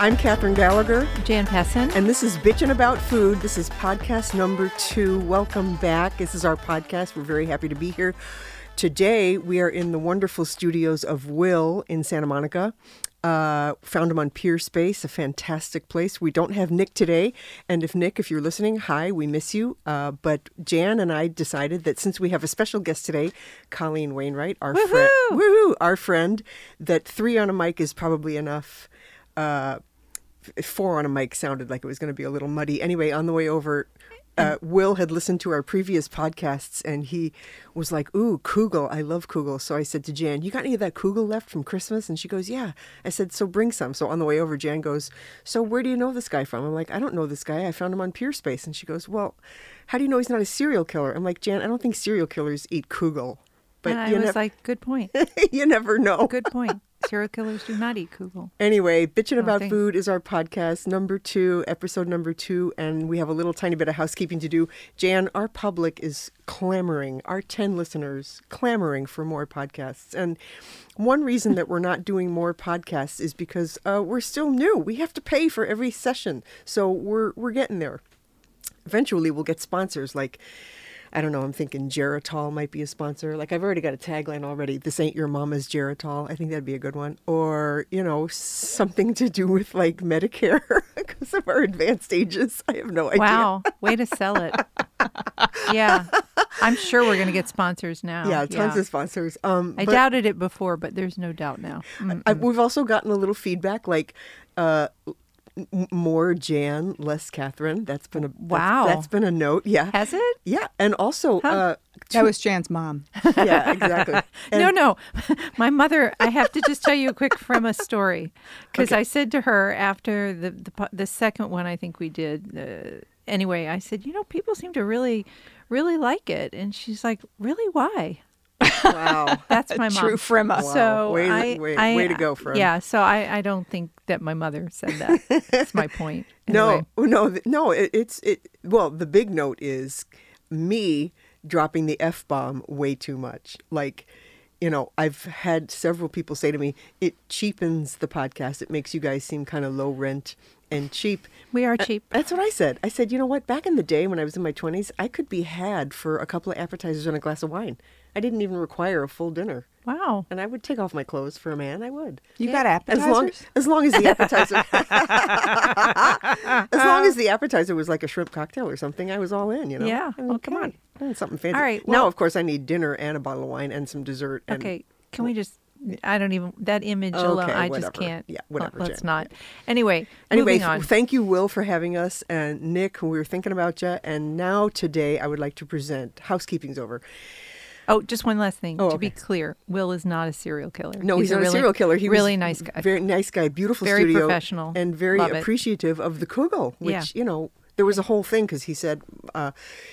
I'm Catherine Gallagher, Jan Pesson. and this is Bitchin' About Food. This is podcast number two. Welcome back. This is our podcast. We're very happy to be here. Today, we are in the wonderful studios of Will in Santa Monica. Uh, found him on Peerspace, a fantastic place. We don't have Nick today, and if Nick, if you're listening, hi, we miss you. Uh, but Jan and I decided that since we have a special guest today, Colleen Wainwright, our friend, our friend, that three on a mic is probably enough. Uh, four on a mic sounded like it was going to be a little muddy. Anyway, on the way over, uh, Will had listened to our previous podcasts and he was like, Ooh, Kugel. I love Kugel. So I said to Jan, You got any of that Kugel left from Christmas? And she goes, Yeah. I said, So bring some. So on the way over, Jan goes, So where do you know this guy from? I'm like, I don't know this guy. I found him on Peerspace. And she goes, Well, how do you know he's not a serial killer? I'm like, Jan, I don't think serial killers eat Kugel. But and I was nev- like, good point. you never know. Good point. Serial killers do not eat kugel. Anyway, Bitchin' About thanks. Food is our podcast, number two, episode number two, and we have a little tiny bit of housekeeping to do. Jan, our public is clamoring, our 10 listeners clamoring for more podcasts. And one reason that we're not doing more podcasts is because uh, we're still new. We have to pay for every session. So we're, we're getting there. Eventually, we'll get sponsors like. I don't know. I'm thinking Geritol might be a sponsor. Like I've already got a tagline already. This ain't your mama's Geritol. I think that'd be a good one. Or you know something to do with like Medicare because of our advanced ages. I have no idea. Wow. Way to sell it. yeah. I'm sure we're going to get sponsors now. Yeah, tons of sponsors. Um, I but doubted it before, but there's no doubt now. I, we've also gotten a little feedback like. Uh, more Jan, less Catherine. That's been a that's- Wow. that's been a note. Yeah, Has it? yeah, and also uh, That was Jan's mom. yeah, exactly. no, no. My mother, I have to just tell you a quick from a story. Because I said to her after the, the, the second one I think we did, uh, anyway, I said, you know, people seem to really, really like it. And she's like, really? Why? Wow. That's my mom. True Frima. Wow. So Way to- I, way- I- way to go, friend. Yeah. So I, I don't think that my mother said that. That's my point. No, Anyway. no, th- no. It, it's it. Well, the big note is me dropping the f bomb way too much. Like, you know, I've had several people say to me, "It cheapens the podcast. It makes you guys seem kind of low rent and cheap." we are Uh, cheap. That's what I said. I said, you know what? Back in the day when I was in my twenties, I could be had for a couple of appetizers and a glass of wine. I didn't even require a full dinner, Wow. and I would take off my clothes for a man. I would. You got As appetizers? long as long as the appetizer as long as the appetizer was like a shrimp cocktail or something, I was all in, you know. Yeah, I mean, come on. I something fancy. All right, now of course I need dinner and a bottle of wine and some dessert and Okay. Can we just? I don't even that image Okay, alone. I whatever. just can't. Yeah, whatever, Let's Jen. not. Anyway. Anyway, on. thank you, Will, for having us, and Nick, we were thinking about you. And now, today, I would like to present. Housekeeping's over. Oh, just one last thing. Oh, to be clear, Will is not a serial killer. No, he's, not really, a serial killer. He really was nice guy. Very nice guy. Beautiful Very studio. professional. And very Love it. appreciative of the Kugel, which, Yeah. you know, there was a whole thing because he said uh,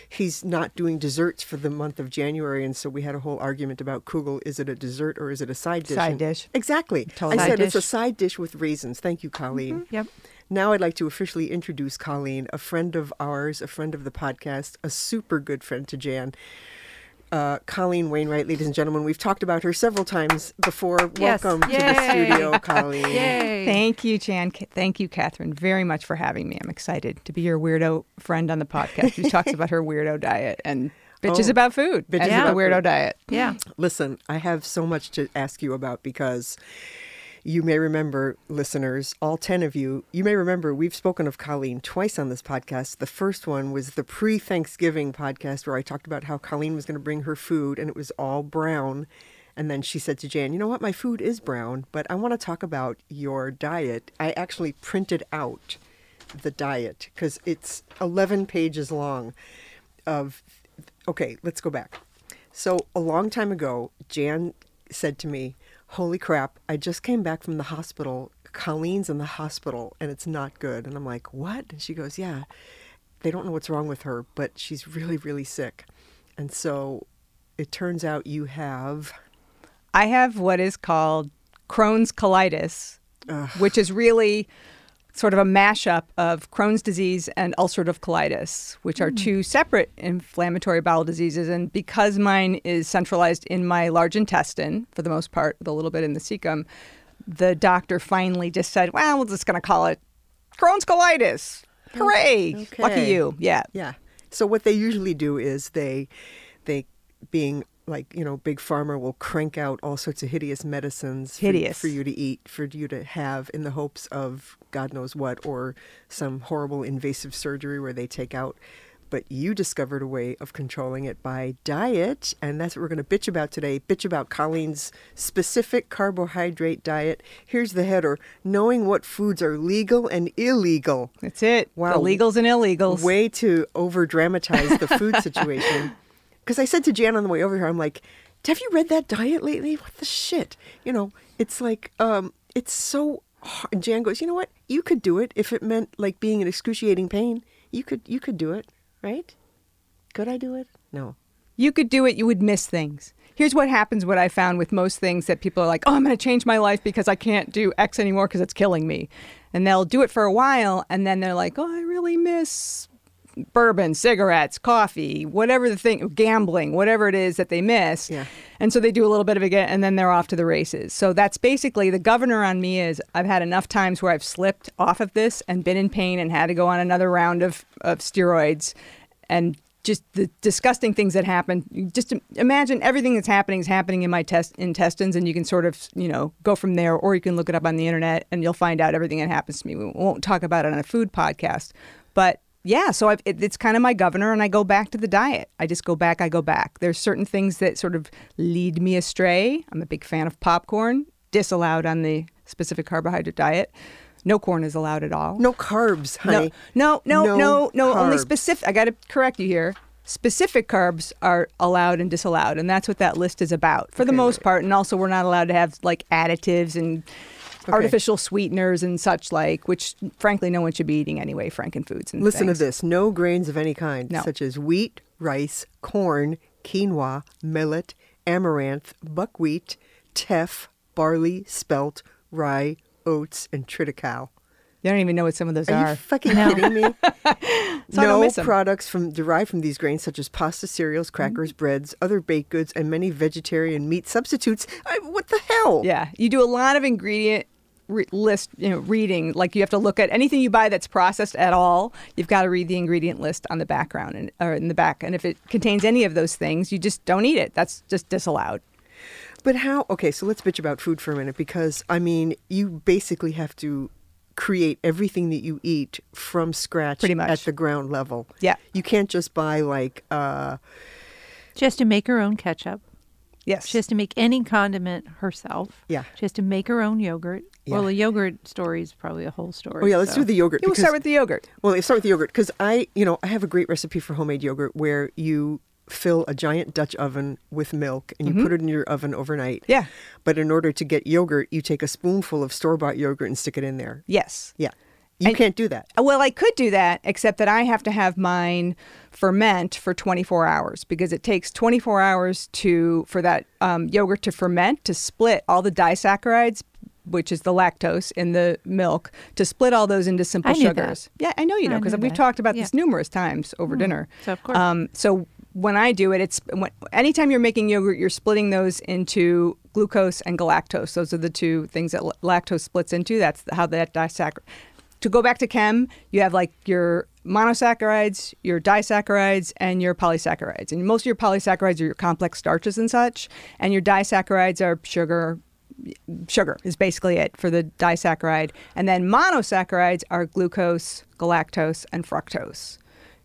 he's not doing desserts for the month of January. And so we had a whole argument about Kugel. Is it a dessert or is it a side dish? Side And- dish. Exactly. Totally. I Side said it's a side dish with raisins. Thank you, Colleen. Yep. Now I'd like to officially introduce Colleen, a friend of ours, a friend of the podcast, a super good friend to Jan. Uh, Colleen Wainwright, ladies and gentlemen, we've talked about her several times before. Yes. Welcome to the studio, Colleen. Yay. Thank you, Jan. Ca- Thank you, Catherine, very much for having me. I'm excited to be your weirdo friend on the podcast who talks about her weirdo diet and bitches Oh, about food. bitches and about the weirdo food. diet. Yeah. Listen, I have so much to ask you about because you may remember, listeners, all 10 of you, you may remember we've spoken of Colleen twice on this podcast. The first one was the pre Thanksgiving podcast where I talked about how Colleen was going to bring her food and it was all brown. And then she said to Jan, You know what? My food is brown, but I want to talk about your diet. I actually printed out the diet because it's 11 pages long of. Okay, let's go back. So a long time ago, Jan said to me, "Holy crap! I just came back from the hospital. Colleen's in the hospital, and it's not good." And I'm like, "What?" And she goes, "Yeah, they don't know what's wrong with her, but she's really, really sick." And so it turns out you have I have what is called Crohn's colitis, which is really sort of a mashup of Crohn's disease and ulcerative colitis, which are hmm. two separate inflammatory bowel diseases. And because mine is centralized in my large intestine, for the most part, with a little bit in the cecum, the doctor finally just said, "Well, we're just going to call it Crohn's colitis." Hmm. Hooray! Lucky you. Yeah. Yeah. So what they usually do is they they being like, you know, big pharma will crank out all sorts of hideous medicines for- Hideous. For, you to eat, for you to have in the hopes of God knows what or some horrible invasive surgery where they take out but you discovered a way of controlling it by diet, and that's what we're going to bitch about today. Bitch about Colleen's specific carbohydrate diet. Here's the header knowing what foods are legal and illegal. That's it. Wow. The legals and illegals. Way to over dramatize the food situation. Because I said to Jan on the way over here, I'm like, have you read that diet lately? What the shit? You know, it's like, um, it's so hard. And Jan goes, you know what? You could do it if it meant like being in excruciating pain. You could, you could do it, right? Could I do it? No. you could do it, you would miss things. Here's what happens what I found with most things that people are like, "Oh, I'm going to change my life because I can't do X anymore because it's killing me." And they'll do it for a while and then they're like, "Oh, I really miss bourbon, cigarettes, coffee, whatever the thing, gambling, whatever it is that they miss." Yeah. And so they do a little bit of it again and then they're off to the races. So that's basically the governor on me is I've had enough times where I've slipped off of this and been in pain and had to go on another round of, of steroids and just the disgusting things that happen. Just imagine everything that's happening is happening in my test intestines, and you can sort of, you know, go from there, or you can look it up on the internet, and you'll find out everything that happens to me. We won't talk about it on a food podcast, but yeah, so I've, it, it's kind of my governor, and I go back to the diet. I just go back, I go back. There's certain things that sort of lead me astray. I'm a big fan of popcorn, disallowed on the specific carbohydrate diet. No corn is allowed at all. No carbs, honey. No, no, no, no, no. Only specific. I got to correct you here. Specific carbs are allowed and disallowed, and that's what that list is about for the most right. part. And also, we're not allowed to have like additives and artificial sweeteners and such like, which frankly no one should be eating anyway. Frankenfoods and Listen things. to this no grains of any kind, No. such as wheat, rice, corn, quinoa, millet, amaranth, buckwheat, teff, barley, spelt, rye, oats, and triticale. They don't even know what some of those Are are. you fucking No. kidding me? So no products from derived from these grains, such as pasta, cereals, crackers, Mm. breads, other baked goods, and many vegetarian meat substitutes. I, what the hell? Yeah, you do a lot of ingredient re- list, you know, reading. Like you have to look at anything you buy that's processed at all. You've got to read the ingredient list on the background and or in the back. And if it contains any of those things, you just don't eat it. That's just disallowed. But how? Okay, so let's bitch about food for a minute because I mean, you basically have to create everything that you eat from scratch Pretty much. at the ground level. Yeah. You can't just buy like uh She has to make her own ketchup. Yes. She has to make any condiment herself. Yeah. She has to make her own yogurt. Well, the yogurt story is probably a whole story. Oh yeah, let's so- do the yogurt. We'll start with the yogurt. Well, let's start with the yogurt because I, you know, I have a great recipe for homemade yogurt where you fill a giant Dutch oven with milk and you put it in your oven overnight. Mm-hmm. Yeah. But in order to get yogurt, you take a spoonful of store bought yogurt and stick it in there. Yes. Yeah. You And- can't do that. Well, I could do that, except that I have to have mine ferment for 24 hours because it takes 24 hours to for that um, yogurt to ferment to split all the disaccharides, which is the lactose in the milk, to split all those into simple knew that. sugars. Yeah, I know you know because we've that. talked about Yeah. this numerous times over dinner. So, of course. Um, so when I do it, it's when, anytime you're making yogurt, you're splitting those into glucose and galactose. Those are the two things that lactose splits into. That's how that disaccharide. To go back to chem, you have like your monosaccharides, your disaccharides, and your polysaccharides. And most of your polysaccharides are your complex starches and such, and your disaccharides are sugar. Sugar is basically it for the disaccharide. And then monosaccharides are glucose, galactose, and fructose.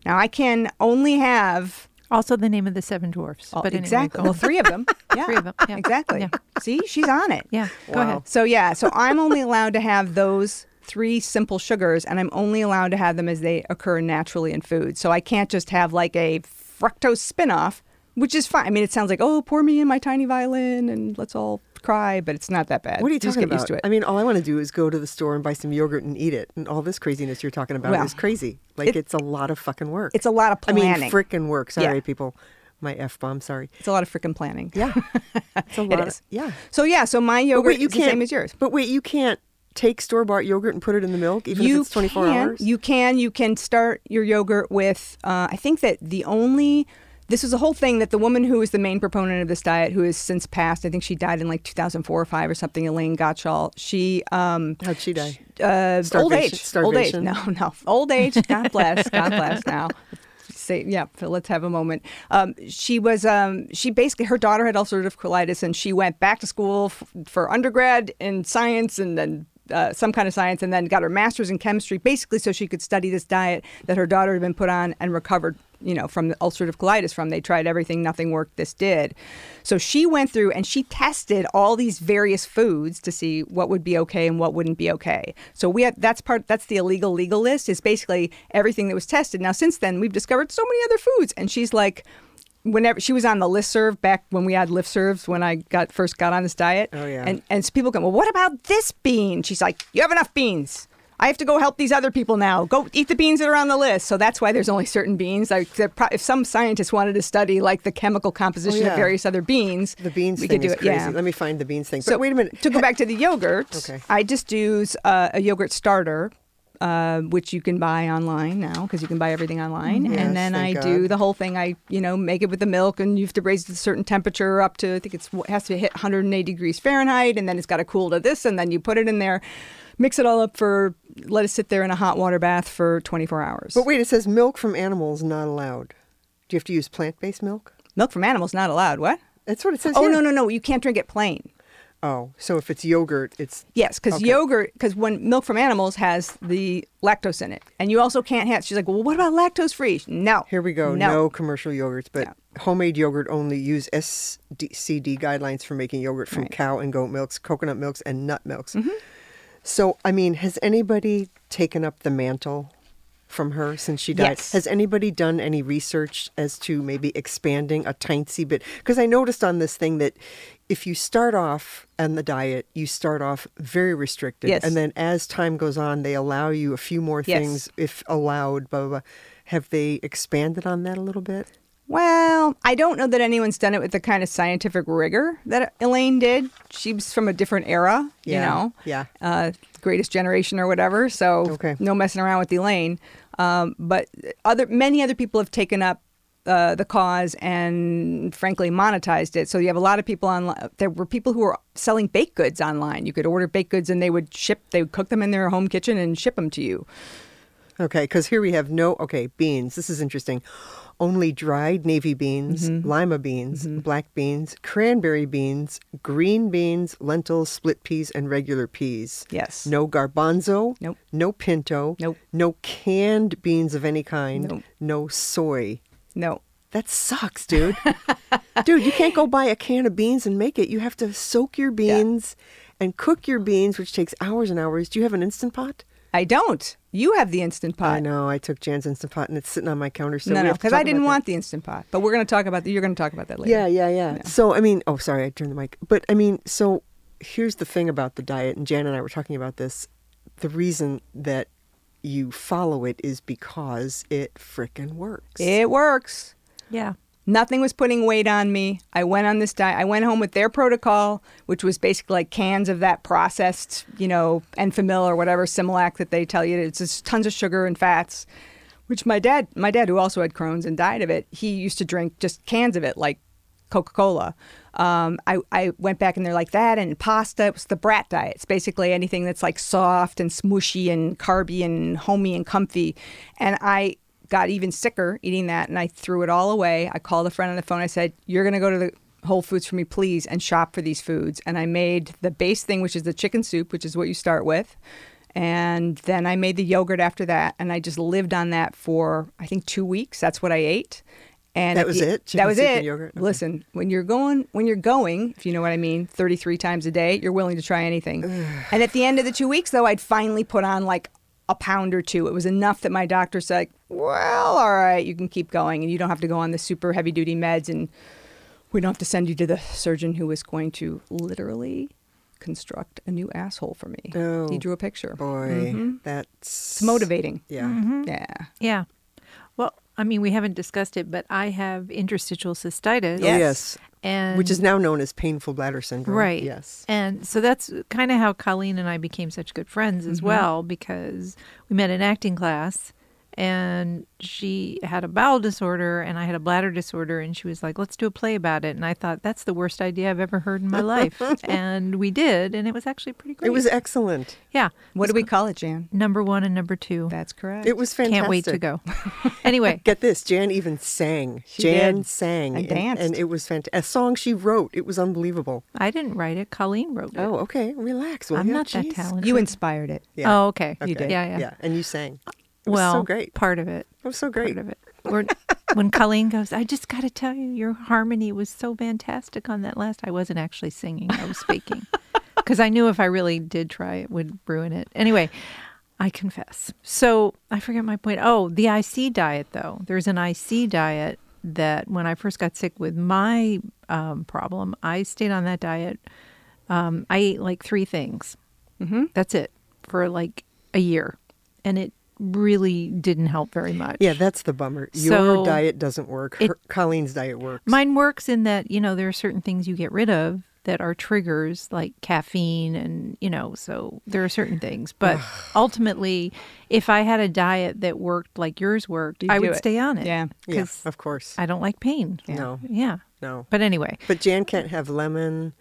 Now, I can only have also the name of the seven dwarfs. Oh, but anyway, exactly. well, three of them. Yeah, Three of them, yeah. Exactly. Yeah. See, she's on it. Yeah. Go ahead. So yeah, so I'm only allowed to have those three simple sugars, and I'm only allowed to have them as they occur naturally in food. So I can't just have like a fructose spinoff, which is fine. I mean, it sounds like oh, pour me in my tiny violin and let's all cry, but it's not that bad. What are you Just talking get about? used to it. I mean, all I want to do is go to the store and buy some yogurt and eat it. And all this craziness you're talking about Well, is crazy. Like it- it's a lot of fucking work. it's a lot of I mean, planning. frickin' work. Sorry, Yeah. people. My f bomb. Sorry. it's a lot of freaking planning. Yeah, it's a lot. is. Of, yeah. So yeah, so my yogurt wait, you is the same as yours. But wait, you can't take store bought yogurt and put it in the milk, even you if it's 24 can, hours. You can. You can start your yogurt with. Uh, I think that the only this was a whole thing that the woman who was the main proponent of this diet, who has since passed, I think she died in like 2004 or five or something, Elaine Gottschall. She um, How'd she die? uh, old Starvation- age, old age. starvation? No, no, old age. God bless. God bless. Now, say yeah. Let's have a moment. Um, she was. Um, she basically her daughter had ulcerative colitis, and she went back to school f- for undergrad in science, and then. Uh, some kind of science, and then got her master's in chemistry, basically so she could study this diet that her daughter had been put on and recovered, you know, from the ulcerative colitis from. They tried everything, nothing worked. This did. So she went through and she tested all these various foods to see what would be okay and what wouldn't be okay. So we had that's part that's the illegal legal list is basically everything that was tested. Now since then we've discovered so many other foods, and she's like. Whenever she was on the listserv back when we had listservs when I got first got on this diet, Oh, yeah. and and so people go, well, what about this bean? She's like, you have enough beans. I have to go help these other people now. Go eat the beans that are on the list. So that's why there's only certain beans. Like pro- if some scientist wanted to study like the chemical composition Oh, yeah. of various other beans, The beans we thing could do is it. crazy. Yeah. Let me find the beans thing. So but wait a minute. To go back to the yogurt, Okay. I just use uh, a yogurt starter. Uh, which you can buy online now because you can buy everything online, Yes, and then I thank do the whole thing. I you know make it with the milk, and you have to raise it to a certain temperature up to I think it's it has to hit 180 degrees Fahrenheit, and then it's got to cool to this, and then you put it in there, mix it all up for let it sit there in a hot water bath for 24 hours. But wait, it says milk from animals not allowed. Do you have to use plant-based milk? milk from animals not allowed. What? That's what it says. Oh here. no no no! You can't drink it plain. Oh, so if it's yogurt, it's Yes, because Okay. yogurt, because when milk from animals has the lactose in it, and you also can't have. She's like, well, what about lactose free? No. Here we go. No. No, commercial yogurts, but Yeah. homemade yogurt only use SCD guidelines for making yogurt from Right. Mm-hmm. cow and goat milks, coconut milks, and nut milks. So, I mean, has anybody taken up the mantle from her since she died? Yes. Has anybody done any research as to maybe expanding a tiny bit? Because I noticed on this thing that if you start off on the diet, you start off very restricted. Yes. And then as time goes on, they allow you a few more Yes. things if allowed, blah, blah, blah. Have they expanded on that a little bit? Well, I don't know that anyone's done it with the kind of scientific rigor that Elaine did. She was from a different era, you Yeah, know, yeah. uh, greatest generation or whatever. So Okay. no messing around with Elaine. Um, but other many other people have taken up uh, the cause and frankly monetized it. So you have a lot of people online. There were people who were selling baked goods online. You could order baked goods and they would ship. They would cook them in their home kitchen and ship them to you. Okay, because here we have no, okay, beans. This is interesting. Only dried navy beans, Mm-hmm. lima beans, black beans, cranberry beans, green beans, lentils, split peas, and regular peas. Yes. No garbanzo. Nope. No pinto. Nope. No canned beans of any kind. Nope. No soy. No. That sucks, dude. dude, you can't go buy a can of beans and make it. You have to soak your beans and cook your beans, which takes hours and hours. Do you have an instant pot? I don't. You have the instant pot. I know. I took Jan's instant pot and it's sitting on my counter. So no, no, because I didn't about that. want the instant pot. But we're going to talk about that. You're going to talk about that later. Yeah, yeah, yeah, So, I mean, oh, sorry, I turned the mic. But, I mean, so here's the thing about the diet, and Jan and I were talking about this. The reason that you follow it is because it frickin' works. It works. Yeah. Nothing was putting weight on me. I went on this diet. I went home with their protocol, which was basically like cans of that processed, you know, Enfamil or whatever Similac that they tell you. It's just tons of sugar and fats. Which my dad, my dad who also had Crohn's and died of it, he used to drink just cans of it, like Coca Cola. Um, I, I went back and they're like that and pasta. It was the brat diet. It's basically anything that's like soft and smooshy and carby and homey and comfy. And I got even sicker eating that and I threw it all away. I called a friend on the phone. I said, You're going to go to the Whole Foods for me, please, and shop for these foods. And I made the base thing, which is the chicken soup, which is what you start with. And then I made the yogurt after that. And I just lived on that for, I think, two weeks. That's what I ate. And That was the- it? That was it. yogurt? Okay. Listen, when you're going, when you're going, if you know what I mean, 33 times a day, you're willing to try anything. and at the end of the two weeks, though, I'd finally put on like a pound or two. It was enough that my doctor said, "Well, all right, you can keep going, and you don't have to go on the super heavy duty meds, and we don't have to send you to the surgeon who is going to literally." Construct a new asshole for me. Oh, he drew a picture. Boy, mm-hmm. that's It's motivating. Yeah. Mm-hmm. Yeah. Yeah. Well, I mean, we haven't discussed it, but I have interstitial cystitis. Oh, yes. And Which is now known as painful bladder syndrome. Right. Yes. And so that's kind of how Colleen and I became such good friends Mm-hmm. as well because we met in acting class and she had a bowel disorder and I had a bladder disorder and she was like, "Let's do a play about it." And I thought that's the worst idea I've ever heard in my life. and we did, and it was actually pretty great. It was excellent. yeah. What do we call it, Jan? Number 1 and number 2. That's correct. It was fantastic. Can't wait to go. anyway, Get this, Jan even sang. She Jan did. sang And and, danced. and it was fantastic. A song she wrote. It was unbelievable. I didn't write it. Colleen wrote it. Oh, okay. Relax. Will I'm ya? not that talented. you inspired it. Yeah. Oh, okay. Okay. did. Yeah, yeah. Yeah, and you sang. Well, so great. part of it. It was so great. Part of it. Or when Colleen goes, I just got to tell you, your harmony was so fantastic on that last. I wasn't actually singing; I was speaking, because I knew if I really did try, it would ruin it. Anyway, I confess. So I forget my point. Oh, the IC diet, though. There's an IC diet that when I first got sick with my um, problem, I stayed on that diet. Um, I ate like three things. Mm-hmm. That's it for like a year, and it really didn't help very much. Yeah, that's the bummer. Your diet doesn't work. It- Her, Colleen's diet works. Mine works in that, you know, there are certain things you get rid of that are triggers like caffeine and, you know, so there are certain things. But ultimately, if I had a diet that worked like yours worked, You'd I would it. stay on it. Yeah. yeah, of course. I don't like pain. No, Yeah. no. But anyway, But Jan can't have lemon.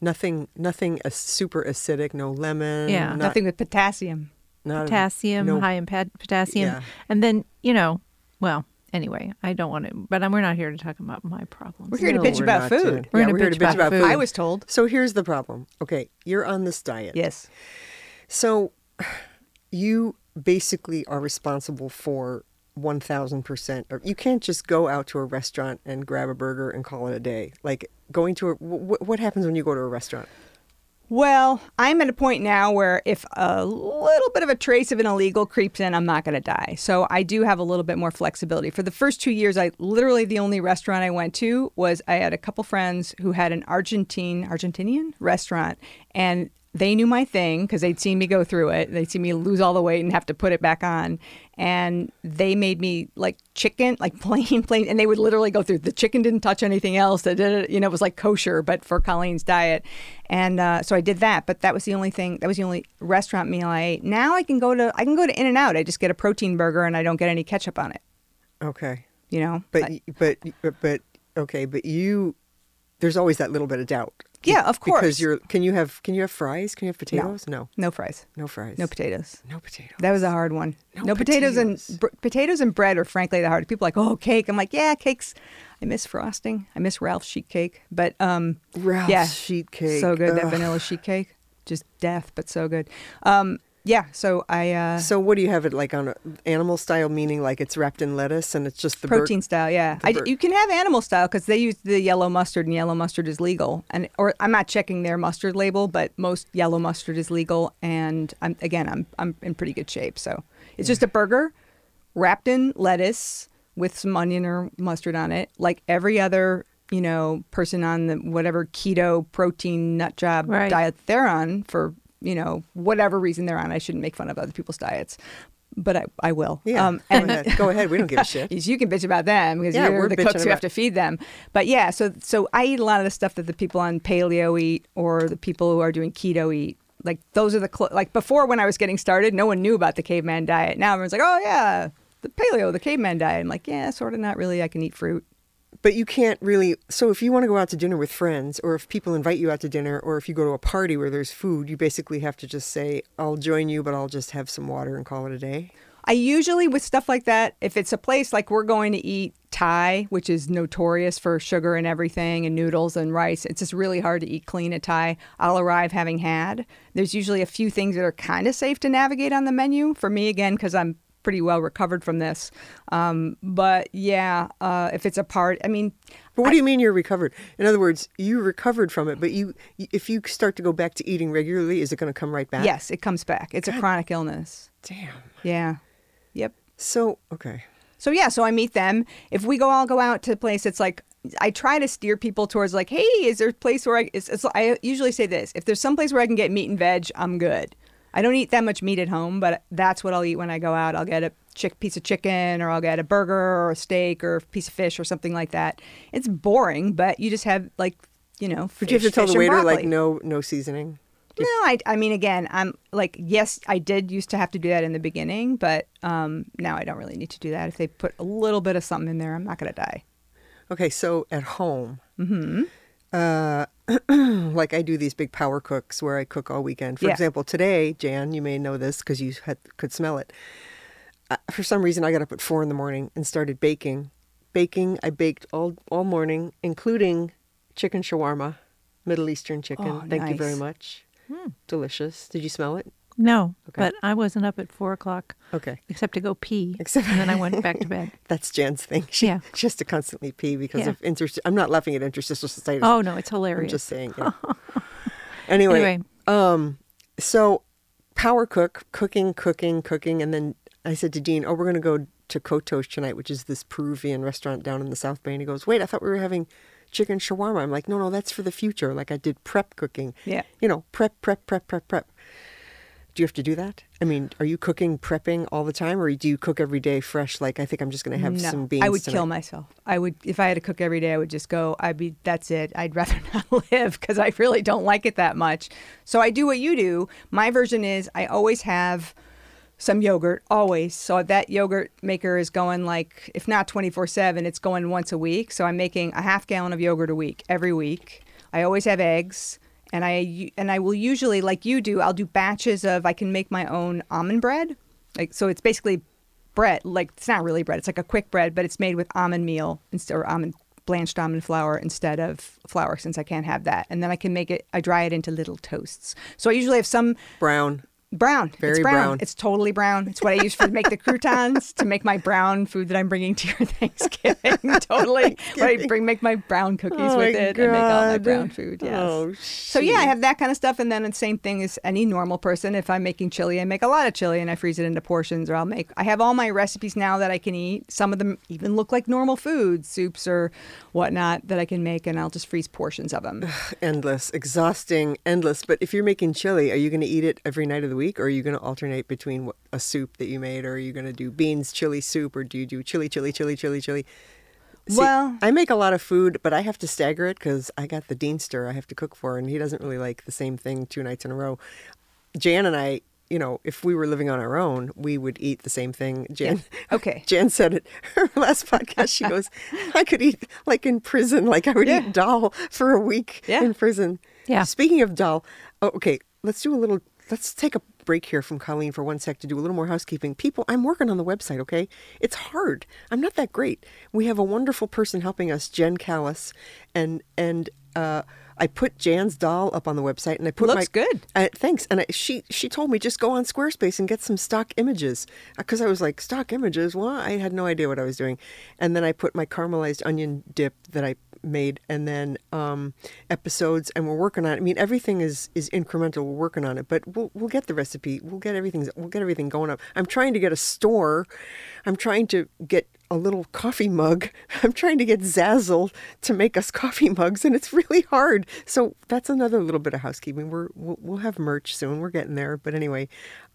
Nothing, nothing super acidic. No lemon. Yeah. not- Nothing with potassium. Not a- potassium, no- high in pat- potassium. Yeah. And then, you know, well, anyway, I don't want to, but I'm, we're not here to talk about my problems. We're here to bitch about food. doing- We're yeah, we're here to bitch about about food. food. I was told. So here's the problem. Okay, you're on this diet. Yes. So you basically are responsible for 1000% of you can't just go out to a restaurant and grab a burger and call it a day. Like going to a wh- what happens when you go to a restaurant? Well, I'm at a point now where if a little bit of a trace of an illegal creeps in, I'm not going to die. So I do have a little bit more flexibility. For the first two years, I literally the only restaurant I went to was I had a couple friends who had an Argentine Argentinian restaurant, and they knew my thing because they'd seen me go through it. They'd seen me lose all the weight and have to put it back on. And they made me like chicken, like plain, plain. And they would literally go through the chicken didn't touch anything else. It, you know, it was like kosher, but for Colleen's diet. And uh, so I did that. But that was the only thing, that was the only restaurant meal I ate. Now I can go to, I can go to In and Out. I just get a protein burger and I don't get any ketchup on it, Okay. you know? But I- but but but okay, but you there's always that little bit of doubt. Yeah, of course. Because you're can you have can you have fries? Can you have potatoes? No. no fries, No fries. no potatoes. No potatoes. That was a hard one. No No, potatoes, potatoes. and br- potatoes and bread are frankly the hard. People are like, oh, cake. I'm like, yeah, cakes. I miss frosting. I miss Ralph's sheet cake. But um, Ralph's yeah, sheet cake. so good. That vanilla sheet cake, just death, but so good. Um, yeah. So I uh, So what do you have it like on a animal style meaning like it's wrapped in lettuce and it's just the bur- protein style. Yeah, the I, bur- you can have animal style because they use the yellow mustard, and yellow mustard is legal. And or I'm not checking their mustard label, but most yellow mustard is legal. And I'm again, I'm I'm in pretty good shape. So it's just a burger wrapped in lettuce with some onion or mustard on it, like every other you know person on the whatever keto protein nut job Right. diet they're on for you know whatever reason they're on. I shouldn't make fun of other people's diets. But I, I will. Yeah. Um, go, ahead. go ahead. We don't give a shit. you can bitch about them because Yeah, you're we're the cooks who have to feed them. But yeah, so so I eat a lot of the stuff that the people on paleo eat or the people who are doing keto eat. Like those are the cl- like before when I was getting started, no one knew about the caveman diet. Now everyone's like, oh yeah, the paleo, the caveman diet. I'm like, yeah, sort of not really. I can eat fruit. But you can't really. So if you want to go out to dinner with friends, or if people invite you out to dinner, or if you go to a party where there's food, you basically have to just say, "I'll join you, but I'll just have some water and call it a day." I usually with stuff like that, if it's a place like we're going to eat Thai, which is notorious for sugar and everything and noodles and rice, it's just really hard to eat clean at Thai. I'll arrive having had. There's usually a few things that are kind of safe to navigate on the menu for me again because I'm pretty well recovered from this. Um, but yeah, uh, if it's a part, I mean, But what do you mean you're recovered? In other words, you recovered from it, but you, if you start to go back to eating regularly, is it going to come right back? yes, it comes back. It's a chronic illness. Damn. Yeah. Yep. So okay. So yeah, so I meet them. If we go all go out to a place, it's like I try to steer people towards like, hey, is there a place where I? It's, it's, I usually say this: if there's some place where I can get meat and veg, I'm good. I don't eat that much meat at home, but that's what I'll eat when I go out. I'll get a chick piece of chicken, or I'll get a burger, or a steak, or a piece of fish, or something like that. It's boring, but you just have like you know. fish, But you have to tell the waiter like no, no seasoning. No, I, I mean, again, I'm like, yes, I did used to have to do that in the beginning, but um, now I don't really need to do that. If they put a little bit of something in there, I'm not going to die. Okay, so at home, mm-hmm. uh, like I do these big power cooks where I cook all weekend. For Yeah. example, today, Jan, you may know this because you had, could smell it. Uh, for some reason, I got up at four in the morning and started baking. Baking, I baked all all morning, including chicken shawarma, Middle Eastern chicken. Oh, Thank you very nice. much. Delicious. Did you smell it? No, Okay. but I wasn't up at four o'clock Okay. except to go pee, Except- and then I went back to bed. That's Jan's thing. She, Yeah. she has to constantly pee because Yeah. of interst. I'm not laughing at interstitial cystitis. Oh no, it's I'm hilarious. just saying. yeah. anyway, Anyway. um, so power cook, cooking, cooking, cooking, and then I said to Dean, "Oh, we're going to go to Kotos tonight, which is this Peruvian restaurant down in the South Bay." And he goes, "Wait, I thought we were having chicken shawarma." I'm like, "No, no, that's for the future." Like I did prep cooking. Yeah. You know, prep, prep, prep, prep, prep. Do you have to do that? I mean, are you cooking, prepping all the time, or do you cook every day fresh? Like I think I'm just going to have no, some beans. I would tonight. kill myself. I would if I had to cook every day. I would just go. I'd be. That's it. I'd rather not live because I really don't like it that much. So I do what you do. My version is I always have some yogurt always. So that yogurt maker is going like if not twenty four seven, it's going once a week. So I'm making a half gallon of yogurt a week every week. I always have eggs. And I and I will usually like you do. I'll do batches of. I can make my own almond bread, like so. It's basically bread. Like it's not really bread. It's like a quick bread, but it's made with almond meal instead or almond blanched almond flour instead of flour since I can't have that. And then I can make it. I dry it into little toasts. So I usually have some brown. Brown. Very it's brown. brown. It's totally brown. It's what I use for to make the croutons to make my brown food that I'm bringing to your Thanksgiving. totally. What I bring make my brown cookies Oh with it and make all my brown food. Yes. Oh, So yeah, I have that kind of stuff, and then the same thing as any normal person. If I'm making chili, I make a lot of chili and I freeze it into portions, or I'll make. I have all my recipes now that I can eat. Some of them even look like normal foods, soups or whatnot that I can make, and I'll just freeze portions of them. endless, exhausting, endless. But if you're making chili, are you going to eat it every night of the week, or are you going to alternate between what, a soup that you made, or are you going to do beans, chili soup, or do you do chili, chili, chili, chili, chili? See, Well- I make a lot of food, but I have to stagger it because I got the Deanster I have to cook for, and he doesn't really like the same thing two nights in a row. Jan and I, you know, if we were living on our own, we would eat the same thing. Jan, Okay. Jan said it her last podcast. She goes, "I could eat like in prison, like I would Yeah. eat dal for a week Yeah. in prison." Yeah. Speaking of dal, oh, okay, let's do a little. Let's take a break here from Colleen for one sec to do a little more housekeeping. People, I'm working on the website. Okay, it's hard. I'm not that great. We have a wonderful person helping us, Jen Callis, and and. uh I put Jan's dal up on the website, and I put Looks my good. uh, thanks. And I, she she told me just go on Squarespace and get some stock images because I was like stock images. Well, I had no idea what I was doing. And then I put my caramelized onion dip that I made, and then um, episodes, and we're working on. it. I mean, everything is is incremental. We're working on it, but we'll we'll get the recipe. We'll get everything. We'll get everything going up. I'm trying to get a store. I'm trying to get a little coffee mug. I'm trying to get Zazzle to make us coffee mugs, and it's really hard. So that's another little bit of housekeeping. We're we'll, we'll have merch soon. We're getting there. But anyway,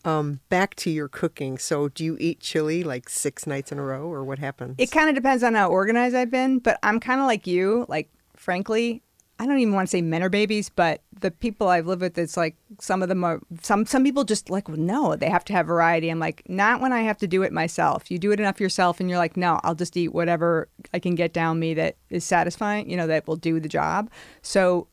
um, back to your cooking. So do you eat chili like six nights in a row, or what happens? It kind of depends on how organized I've been, but I'm kind of like you. Like, frankly, I don't even want to say men are babies, but the people I've lived with, it's like some of them are. Some some people just like no, they have to have variety. I'm like, not when I have to do it myself. You do it enough yourself, and you're like, no, I'll just eat whatever I can get down me that is satisfying. You know, that will do the job. So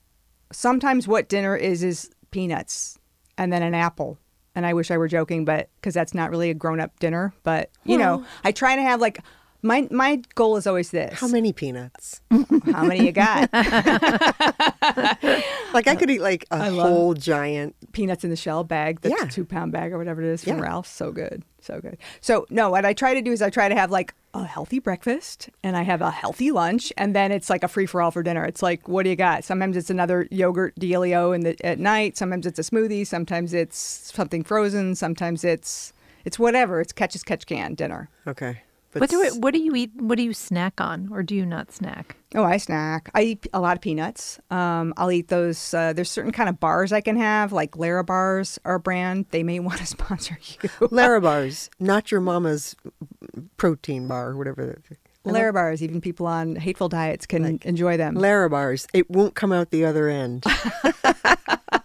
sometimes what dinner is is peanuts and then an apple. And I wish I were joking, but because that's not really a grown up dinner. But you know, I try to have like my my goal is always this: How many peanuts? How many you got? Like I could eat like a whole giant. Peanuts in the shell bag, the Yeah. two pound bag or whatever it is from Yeah. Ralph's. So good, so good. So no, what I try to do is I try to have like a healthy breakfast and I have a healthy lunch, and then it's like a free for all for dinner. It's like, what do you got? Sometimes it's another yogurt dealio in the at night. Sometimes it's a smoothie. Sometimes it's something frozen. Sometimes it's it's whatever. It's catch as catch can dinner. Okay. What do it, what do you eat? What do you snack on, or do you not snack? Oh, I snack. I eat a lot of peanuts. Um, I'll eat those. Uh, there's certain kind of bars I can have, like Larabars are a brand. They may want to sponsor you. Larabars, not your mama's protein bar, or whatever. the- Larabars, even people on hateful diets can enjoy them. Larabars. It won't come out the other end.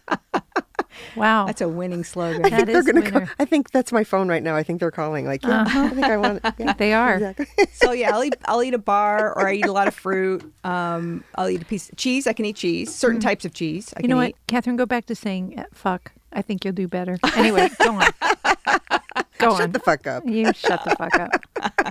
Wow. That's a winning slogan. I That think they're gonna. winner. Call, I think that's my phone right now. I think they're calling. Like, yeah, I think I want. Yeah, They are. Exactly. so yeah, I'll eat I'll eat a bar or I eat a lot of fruit. Um, I'll eat a piece of cheese. I can eat cheese. Certain types of cheese. I You can know what, eat. Catherine? Go back to saying uh, "fuck." I think you'll do better. Anyway, go on. Go on. Shut the fuck up. You shut the fuck up.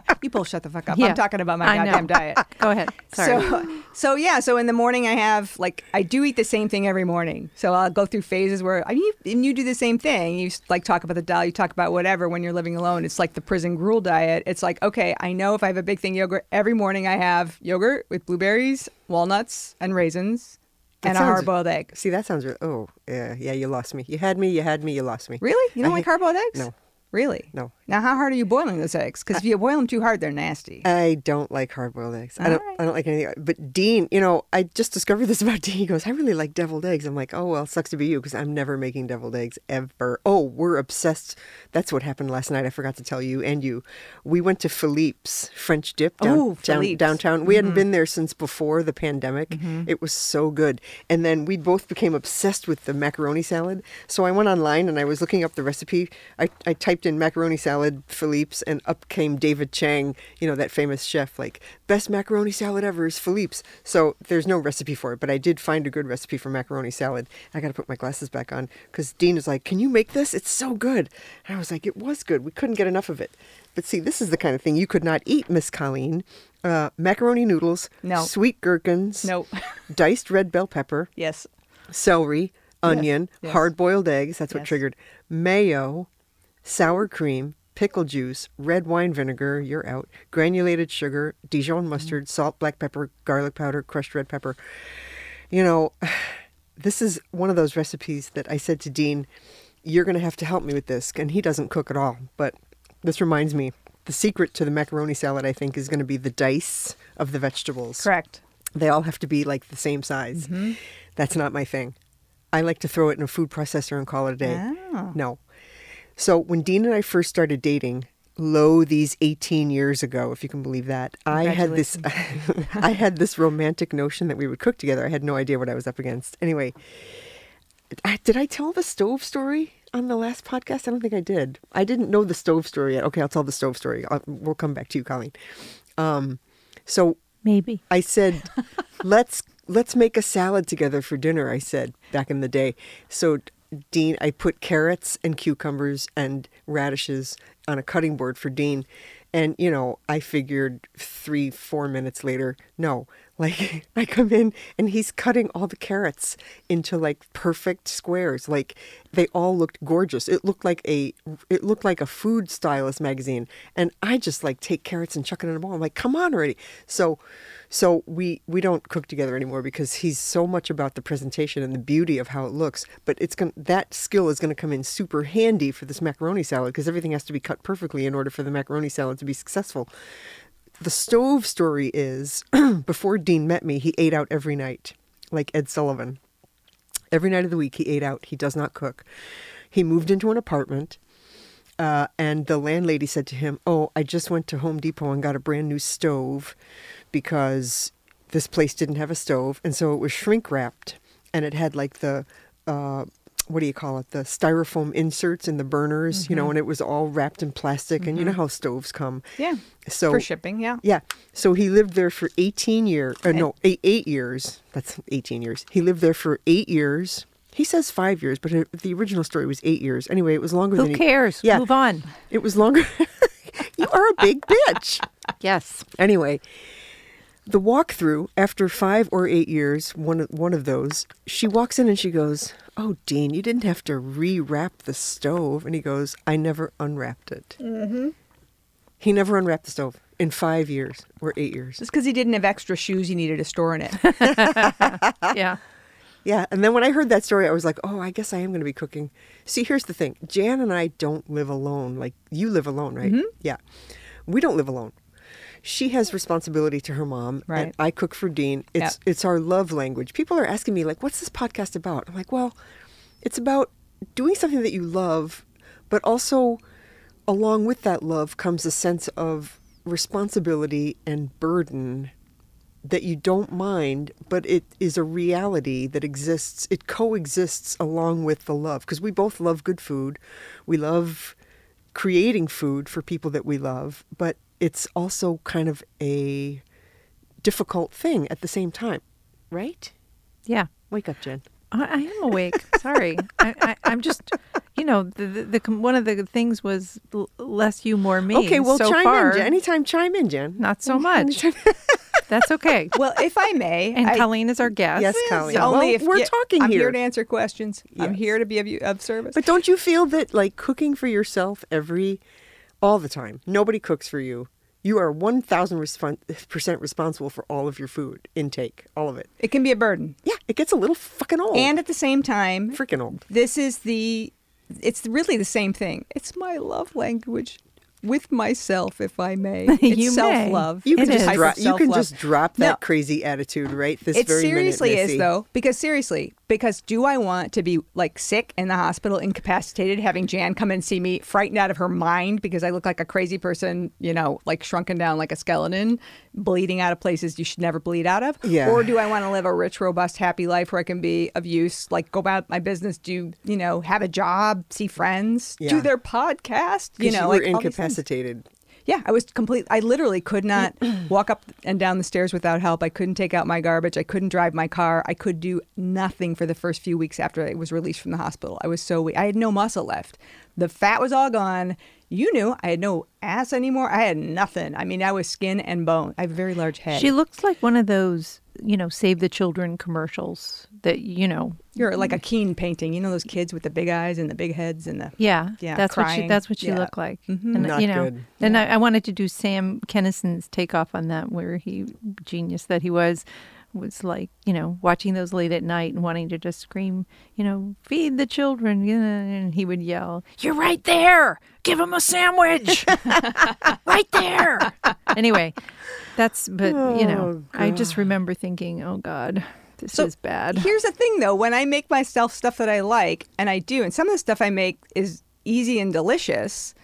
You both shut the fuck up. Yeah. I'm talking about my I know. goddamn diet. Go ahead. Sorry. So, so yeah. So in the morning, I have like I do eat the same thing every morning. So I'll go through phases where I mean, you, and you do the same thing. You like talk about the dial. You talk about whatever when you're living alone. It's like the prison gruel diet. It's like okay, I know if I have a big thing yogurt every morning, I have yogurt with blueberries, walnuts, and raisins, That and a hard boiled egg. See, that sounds. Re- oh, yeah, yeah. You lost me. You had me. You had me. You lost me. Really? You don't I like hard boiled eggs? No. Really? No. Now, how hard are you boiling those eggs? Because if you boil them too hard, they're nasty. I don't like hard-boiled eggs. I don't. right. I don't like anything. But Dean, you know, I just discovered this about Dean. He goes, "I really like deviled eggs." I'm like, "Oh well, sucks to be you because I'm never making deviled eggs ever." Oh, we're obsessed. That's what happened last night. I forgot to tell you and you. We went to Philippe's French Dip down, Oh, down- downtown. We hadn't mm-hmm. been there since before the pandemic. Mm-hmm. It was so good. And then we both became obsessed with the macaroni salad. So I went online and I was looking up the recipe. I, I typed in macaroni salad Philippe's and up came David Chang, you know, that famous chef, like best macaroni salad ever is Philippe's. So there's no recipe for it, but I did find a good recipe for macaroni salad. I got to put my glasses back on because Dean is like, can you make this? It's so good. And I was like, it was good. We couldn't get enough of it. But see, this is the kind of thing you could not eat, Miss Colleen. Uh, macaroni noodles, No. sweet gherkins, Nope. diced red bell pepper, yes. celery, onion, yes. hard boiled eggs. That's what triggered mayo, sour cream, pickle juice, red wine vinegar. You're out. Granulated sugar, Dijon mustard, salt, black pepper, garlic powder, crushed red pepper. You know, this is one of those recipes that I said to Dean, "You're going to have to help me with this," and he doesn't cook at all. But this reminds me. The secret to the macaroni salad, I think, is going to be the dice of the vegetables. Correct. They all have to be like the same size. Mm-hmm. That's not my thing. I like to throw it in a food processor and call it a day. Oh. No. So when Dean and I first started dating, lo these 18 years ago, if you can believe that, I had this I had this romantic notion that we would cook together. I had no idea what I was up against. Anyway, I, did I tell the stove story on the last podcast? I don't think I did. I didn't know the stove story yet. Okay, I'll tell the stove story. I'll, we'll come back to you, Colleen. Um, so Maybe. I said, "Let's let's make a salad together for dinner." I said back in the day. So Dean, I put carrots and cucumbers and radishes on a cutting board for Dean, and you know, I figured three four minutes later, no, like I come in and he's cutting all the carrots into like perfect squares. Like they all looked gorgeous. It looked like a it looked like a food stylist magazine. And I just like take carrots and chuck it in a bowl. I'm like, come on already. So so we we don't cook together anymore because he's so much about the presentation and the beauty of how it looks. But it's going that skill is to come in super handy for this macaroni salad because everything has to be cut perfectly in order for the macaroni salad to be successful the stove story is before Dean met me, he ate out every night, like Ed Sullivan. Every night of the week, he ate out. He does not cook. He moved into an apartment, uh, and the landlady said to him, Oh, I just went to Home Depot and got a brand new stove because this place didn't have a stove. And so it was shrink wrapped, and it had like the. Uh, what do you call it? The styrofoam inserts in the burners, you know, and it was all wrapped in plastic. And you know how stoves come. Yeah. So For shipping, yeah. yeah. So he lived there for 18 years. Uh, no, eight, eight years. That's 18 years. He lived there for eight years. He says five years, but the original story was eight years. Anyway, it was longer Who than he- cares? Yeah. Move on. It was longer. you are a big bitch. Yes. Anyway, the walkthrough after five or eight years, one of, one of those, she walks in and she goes, "Oh, Dean, you didn't have to rewrap the stove." And he goes, "I never unwrapped it." Mm-hmm. He never unwrapped the stove in five years or eight years. Just because he didn't have extra shoes he needed to store in it. Yeah. Yeah, and then when I heard that story, I was like, "Oh, I guess I am going to be cooking." See, here's the thing: Jan and I don't live alone. Like you live alone, right? Yeah, we don't live alone. She has responsibility to her mom, and Right. I cook for Dean. It's it's our love language. People are asking me like, "What's this podcast about?" I'm like, "Well, it's about doing something that you love, but also along with that love comes a sense of responsibility and burden that you don't mind, but it is a reality that exists. It coexists along with the love because we both love good food. We love creating food for people that we love, but it's also kind of a difficult thing at the same time, right? Yeah. Wake up, Jen. I, I am awake. Sorry, I, I, I'm just, you know, the, the, the one of the things was l- less you, more me. Okay, well, so chime far, in, Jen. Anytime, chime in, Jen. Not so much. That's okay. Well, if I may, And I, Colleen is our guest. Yes, Colleen. only Well, if we're yeah, talking I'm here. here to answer questions. I'm here to be of, you- of service. But don't you feel that like cooking for yourself every all the time? Nobody cooks for you. You are 1000% responsible for all of your food intake, all of it. it can be a burden. Yeah, it gets a little fucking old. And at the same time, freaking old. this is the it's really the same thing. It's my love language with myself, if I may. It's You self love. You can just is. drop you can just drop that No. crazy attitude right this It very seriously minute, is though, because seriously, because do I want to be like sick in the hospital, incapacitated, having Jan come and see me, frightened out of her mind because I look like a crazy person, you know, like shrunken down like a skeleton, bleeding out of places you should never bleed out of? Yeah. Or do I want to live a rich, robust, happy life where I can be of use, like go about my business, do you know, have a job, see friends, Yeah. do their podcast, you know, were like things. Incapacitated. Yeah, I was complete. I literally could not walk up and down the stairs without help. I couldn't take out my garbage. I couldn't drive my car. I could do nothing for the first few weeks after I was released from the hospital. I was so weak. I had no muscle left. The fat was all gone. You knew I had no ass anymore. I had nothing. I mean, I was skin and bone. I have a very large head. She looks like one of those, you know, Save the Children commercials that, you know, You're like a Keane painting. You know those kids with the big eyes and the big heads and the. yeah, Yeah, that's what she that's what she Yeah. looked like. Mhm. And Not you know, good. and I, I wanted to do Sam Kinison's takeoff on that, where he genius that he was was like, you know, watching those late at night and wanting to just scream, you know, feed the children, and he would yell, "You're right there! Give him a sandwich, right there!" Anyway, that's but you know, Oh, I just remember thinking, "Oh God, this So, is bad." Here's the thing, though. When I make myself stuff that I like, and I do, and some of the stuff I make is easy and delicious,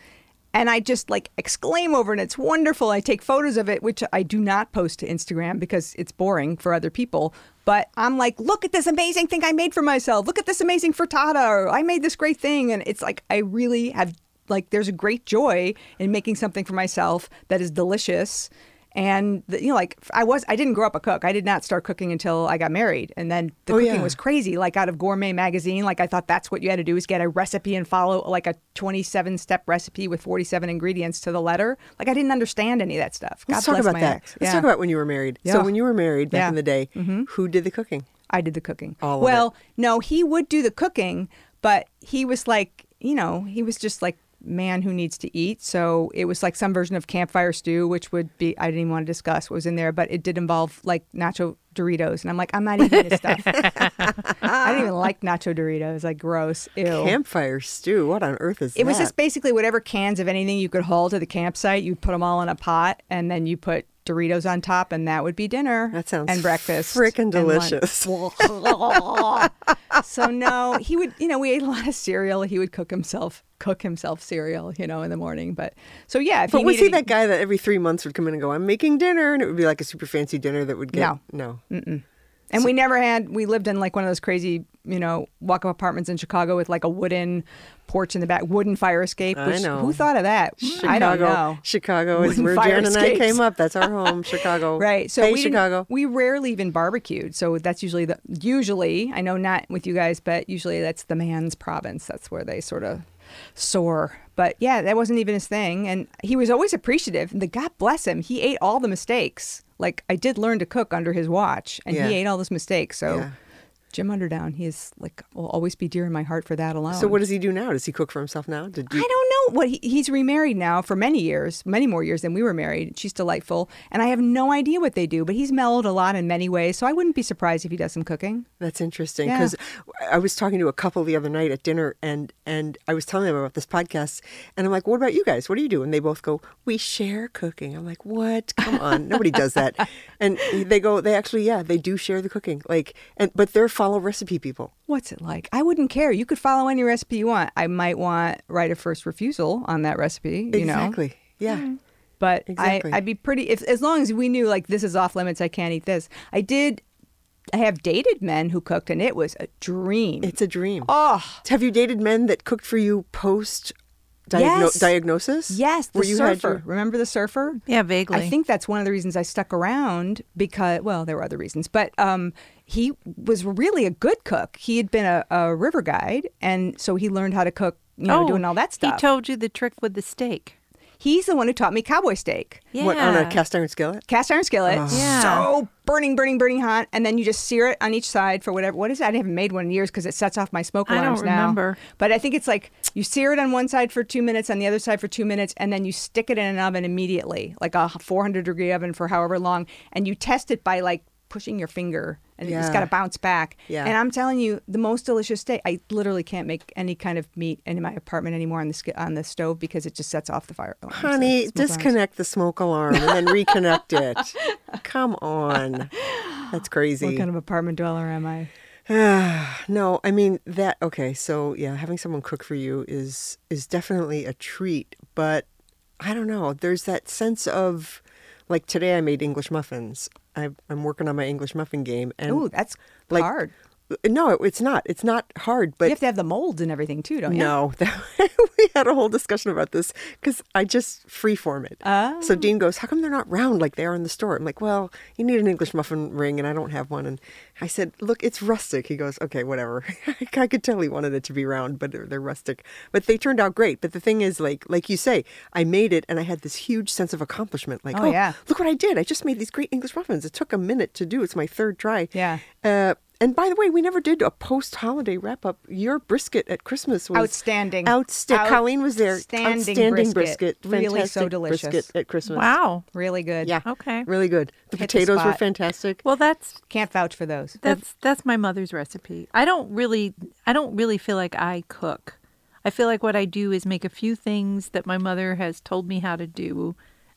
and I just like exclaim over and it's wonderful. I take photos of it, which I do not post to Instagram because it's boring for other people. But I'm like, look at this amazing thing I made for myself. Look at this amazing frittata, or I made this great thing. And it's like, I really have, like, there's a great joy in making something for myself that is delicious and the, you know like i was i didn't grow up a cook i did not start cooking until i got married and then the Oh, cooking yeah. was crazy like out of gourmet magazine like i thought that's what you had to do is get a recipe and follow like a 27 step recipe with 47 ingredients to the letter like i didn't understand any of that stuff Let's God talk about my that. ex. Let's Yeah. talk about when you were married. Yeah. So when you were married back in the day, mm-hmm. who did the cooking? I did the cooking. All of well, no, he would do the cooking, but he was like, you know, he was just like man who needs to eat. So it was like some version of campfire stew, which would be I didn't even want to discuss what was in there, but it did involve like nacho Doritos, and I'm like, I'm not eating this stuff. I don't even like nacho Doritos. Like gross. Ew. Campfire stew. What on earth is that It was just basically whatever cans of anything you could haul to the campsite, you put them all in a pot, and then you put Doritos on top, and that would be dinner. That sounds and breakfast. lunch. delicious. so no, he would. You know, we ate a lot of cereal. He would cook himself, cook himself cereal. You know, in the morning. But so yeah, if But he was he that guy that every three months would come in and go, "I'm making dinner," and it would be like a super fancy dinner that would get No. no. And we never had. We lived in like one of those crazy, you know, walk-up apartments in Chicago with like a wooden porch in the back, wooden fire escape. I know. Who thought of that? Chicago, I don't know. Chicago is Wooden where fire Jan and I came up. That's our home, Chicago. Right. So hey, we Chicago. we rarely even barbecued. So that's usually the usually I know not with you guys, but usually that's the man's province. That's where they sort of soar. But yeah, that wasn't even his thing, and he was always appreciative. And the God bless him, he ate all the mistakes. Like I did learn to cook under his watch, and Yeah. he ate all those mistakes. So. Yeah. Jim Underdown, he is like will always be dear in my heart for that alone. So what does he do now? Does he cook for himself now? Did I don't know what he, he's remarried now for many years, many more years than we were married. She's delightful, and I have no idea what they do. But he's mellowed a lot in many ways, so I wouldn't be surprised if he does some cooking. That's interesting Yeah. because I was talking to a couple the other night at dinner, and and I was telling them about this podcast, and I'm like, "What about you guys? What do you do?" And they both go, "We share cooking." I'm like, "What? Come on, nobody does that." And they go, "They actually, yeah, they do share the cooking, like, and but they're follow recipe people." What's it like? I wouldn't care. You could follow any recipe you want. I might want right of first refusal on that recipe. You know, exactly. Yeah. But Exactly. I, I'd be pretty if as long as we knew like this is off limits. I can't eat this. I did. I have dated men who cooked, and it was a dream. It's a dream. oh Have you dated men that cooked for you post diagno- Yes. diagnosis? yes, the Where you surfer. your- Remember the surfer? Yeah, vaguely. I think that's one of the reasons I stuck around because, well, there were other reasons, but um, he was really a good cook. He had been a, a river guide, and so he learned how to cook, you know, oh, doing all that oh, stuff. He told you the trick with the steak. He's the one who taught me cowboy steak. Yeah. What, on a cast iron skillet? Cast iron skillet, oh. Yeah. so burning, burning, burning hot, and then you just sear it on each side for whatever. What is that? I haven't made one in years because it sets off my smoke alarms I don't alarms now. remember. But I think it's like you sear it on one side for two minutes, on the other side for two minutes, and then you stick it in an oven immediately, like a 400 degree oven for however long, and you test it by like pushing your finger, and it's Yeah. got to bounce back. Yeah. And I'm telling you, the most delicious steak. I literally can't make any kind of meat in my apartment anymore on the sk- on the stove because it just sets off the fire. alarms, the Honey, smoke alarms. disconnect the smoke alarm and then reconnect it. Come on. That's crazy. What kind of apartment dweller am I? no, I mean that okay, so yeah, having someone cook for you is is definitely a treat, but I don't know. There's that sense of like today I made English muffins. I I'm working on my English muffin game and Ooh, that's like hard. No, it's not. It's not hard, but you have to have the molds and everything too, don't you? no, we had a whole discussion about this because I just freeform it. Oh. So Dean goes, "How come they're not round like they are in the store?" I'm like, "Well, you need an English muffin ring, and I don't have one." And I said, "Look, it's rustic." He goes, "Okay, whatever." I could tell he wanted it to be round, but they're, they're rustic. But they turned out great. But the thing is, like, like you say, I made it, and I had this huge sense of accomplishment. Like, Oh, oh, yeah. look what I did! I just made these great English muffins. It took a minute to do. It's my third try. Yeah. Uh, and by the way, we never did a post-holiday wrap-up. Your brisket at Christmas was Outstanding. Outstanding. Colleen was there. Outstanding brisket. Really so delicious. Brisket at Christmas. Wow. Really good. Yeah. Okay. Really good. The Hit the potatoes were fantastic. Well, that's Can't vouch for those. that's that's my mother's recipe. I don't really I don't really feel like I cook. I feel like what I do is make a few things that my mother has told me how to do,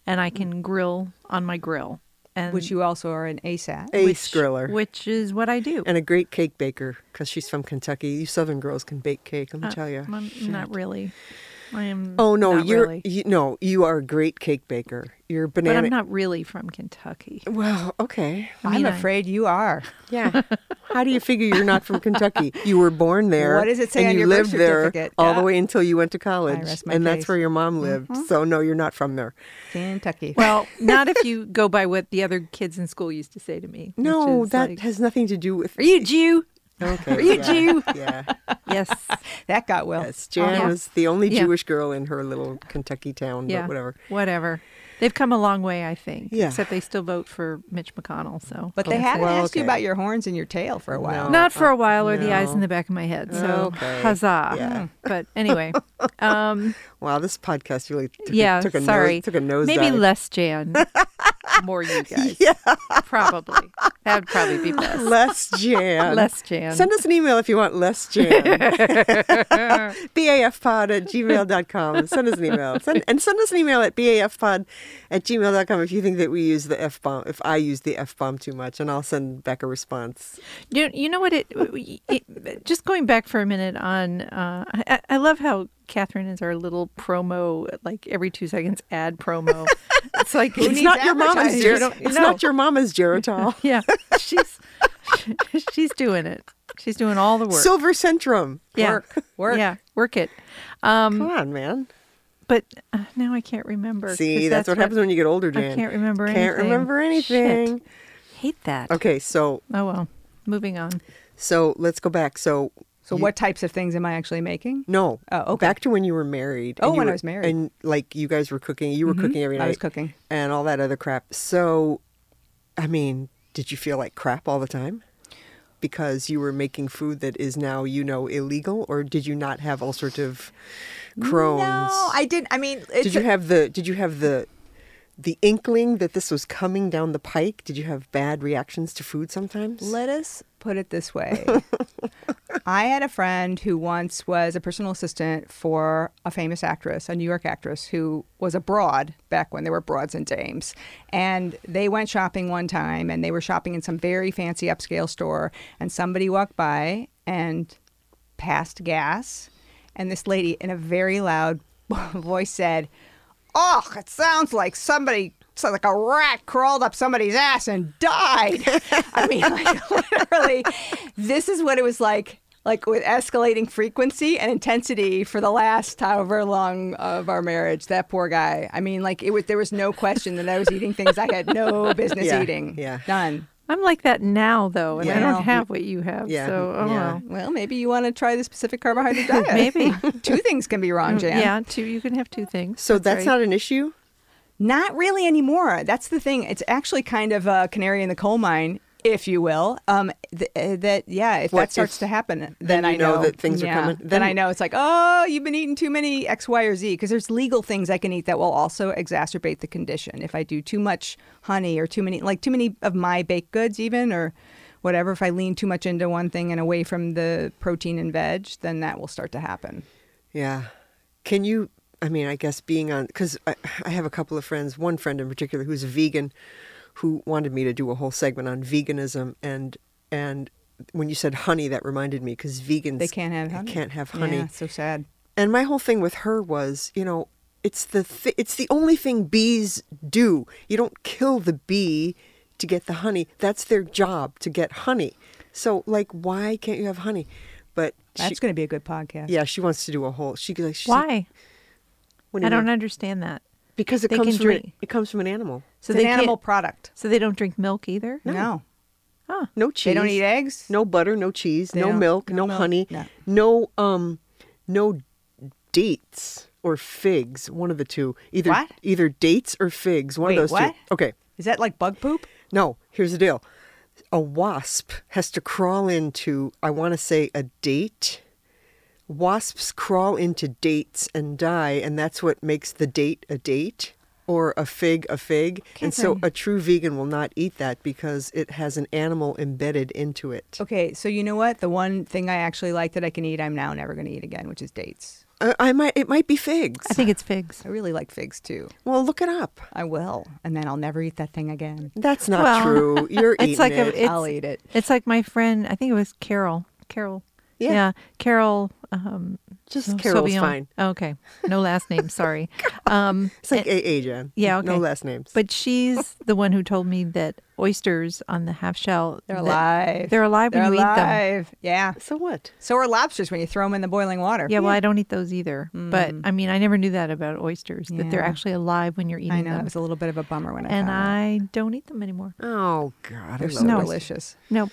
and I can grill on my grill. And Which you also are an ace at. Ace which, griller. which is what I do. and a great cake baker because she's from Kentucky. You Southern girls can bake cake. Let me Uh, tell you. I'm not really. I am. Oh no, you're really. you, no, you are a great cake baker. You're banana. But. I'm not really from Kentucky. Well, okay. I mean, I- afraid you are. Yeah. How do you figure you're not from Kentucky? You were born there. What does it say and on you your birth lived there certificate? all Yeah. the way until you went to college, and that's case. Mm-hmm. where your mom lived. So no, you're not from there. Kentucky. Well, not if you go by what the other kids in school used to say to me. No, that like, has nothing to do with. Are you Jew? Okay. Are you yeah, Jew? Yeah. Yes. that got well. Yes. Jan Yeah. was the only Yeah. Jewish girl in her little Kentucky town, yeah. but whatever. Whatever. They've come a long way, I think. Yeah. Except they still vote for Mitch McConnell. So. But they that's haven't. Well, asked you about your horns and your tail for a while. No. Not for a while, or the eyes in the back of my head. So Okay. huzzah! Yeah. But anyway, um, Wow, this podcast really took, yeah. took a sorry. nose, took a nose Maybe dive. less Jan, more you guys. Yeah, probably. That would probably be best. Less Jan. Less Jan. Send us an email if you want less Jan. BAFpod at gmail.com. Send us an email. Send, and send us an email at BAFpod at gmail.com if you think that we use the F bomb, if I use the F bomb too much, and I'll send back a response. You, you know what? It, it just going back for a minute on. Uh, I, I love how Catherine is our little promo, like every two seconds ad promo. It's like It's not your mama's? Ger- It's no. not your mama's Geritol. Yeah, she's she's doing it. She's doing all the work. Silver Centrum. yeah, Work. Work. Yeah, work it. Um, Come on, man. but uh, now I can't remember. See, 'cause that's, what happens when you get older, Jan. I can't remember Can't anything. remember anything. Shit. Hate that. Okay, so Oh well. Moving on. so let's go back. So So, you- what types of things am I actually making? No. Oh, okay. Back to when you were married. Oh, when I was married. And like you guys were cooking. You were mm-hmm. cooking every night. I was cooking. And all that other crap. So, I mean, did you feel like crap all the time? Because you were making food that is now, you know, illegal? Or did you not have all sorts of Crohn's? No, I didn't. I mean, it's did you have the, did you have the, the inkling that this was coming down the pike? Did you have bad reactions to food sometimes? Let us put it this way. I had a friend who once was a personal assistant for a famous actress, a New York actress, who was a broad back when there were broads and dames. And they went shopping one time and they were shopping in some very fancy upscale store. And somebody walked by and passed gas. And this lady, in a very loud voice, said, oh, it sounds like somebody, it's like a rat crawled up somebody's ass and died. I mean, like, literally, this is what it was like. Like with escalating frequency and intensity for the last however long of our marriage, that poor guy. I mean, like it was. There was no question that I was eating things I had no business Yeah, eating. yeah. None. I'm like that now, though, and I don't have what you have. Yeah, So, oh yeah. well. Well, maybe you want to try the specific carbohydrate diet. Maybe. two things can be wrong, mm, Jan. Yeah, two. You can have two things. So that's, right. not an issue. Not really anymore. That's the thing. It's actually kind of a canary in the coal mine, if you will. Um, th- uh, that yeah, if What, that starts if- to happen, then, then I you know that things are yeah, coming? Then, Then- I know it's like, oh, you've been eating too many X, Y, or Z. Because there's legal things I can eat that will also exacerbate the condition. If I do too much honey or too many, like too many of my baked goods, even or whatever. If I lean too much into one thing and away from the protein and veg, then that will start to happen. Yeah. Can you? I mean, I guess being on because I, I have a couple of friends. One friend in particular who's a vegan, who wanted me to do a whole segment on veganism and and when you said honey, that reminded me because vegans They can't have honey. Can't have honey. Yeah, so sad. And my whole thing with her was, you know, it's the th- it's the only thing bees do. You don't kill the bee to get the honey. That's their job to get honey. So like, why can't you have honey? But That's she, going to be a good podcast. yeah, she wants to do a whole. She like, she's Why? What do I don't mean? understand that. Because it They comes can from a- it comes from an animal. So it's they an animal product. So they don't drink milk either. No. Huh. No cheese. They don't eat eggs. No butter. No cheese. They no milk. no No, milk, honey. no. No um, no dates or figs. One of the two. Either What? either dates or figs. One Wait, of those what? two. Okay. Is that like bug poop? No. Here's the deal. A wasp has to crawl into. I want to say a date. Wasps crawl into dates and die, and that's what makes the date a date or a fig a fig. and so Catherine. a true vegan will not eat that because it has an animal embedded into it. Okay, so you know what? The one thing I actually like that I can eat, I'm now never going to eat again, which is dates. I, I might. It might be figs. I think it's figs. I really like figs too. Well, look it up. I will, and then I'll never eat that thing again. That's not Well, true. You're it's eating like a- it. It's- I'll eat it. It's like my friend. I think it was Carol. Carol. Yeah. Yeah. Carol. Um, Just so- Carol's Sauvignon. fine. Okay. No last name. Sorry. Um, It's like and- AA, Jan. Yeah, okay. No last names. but she's the one who told me that oysters on the half shell. They're alive. They're alive They're when you eat them. Yeah. so what? So are lobsters when you throw them in the boiling water. Yeah, well, I don't eat those either. But I mean, I never knew that about oysters that they're actually alive when you're eating them. I know. It was a little bit of a bummer when I and found out. I don't eat them anymore. Oh God, They're so love No. delicious. Nope.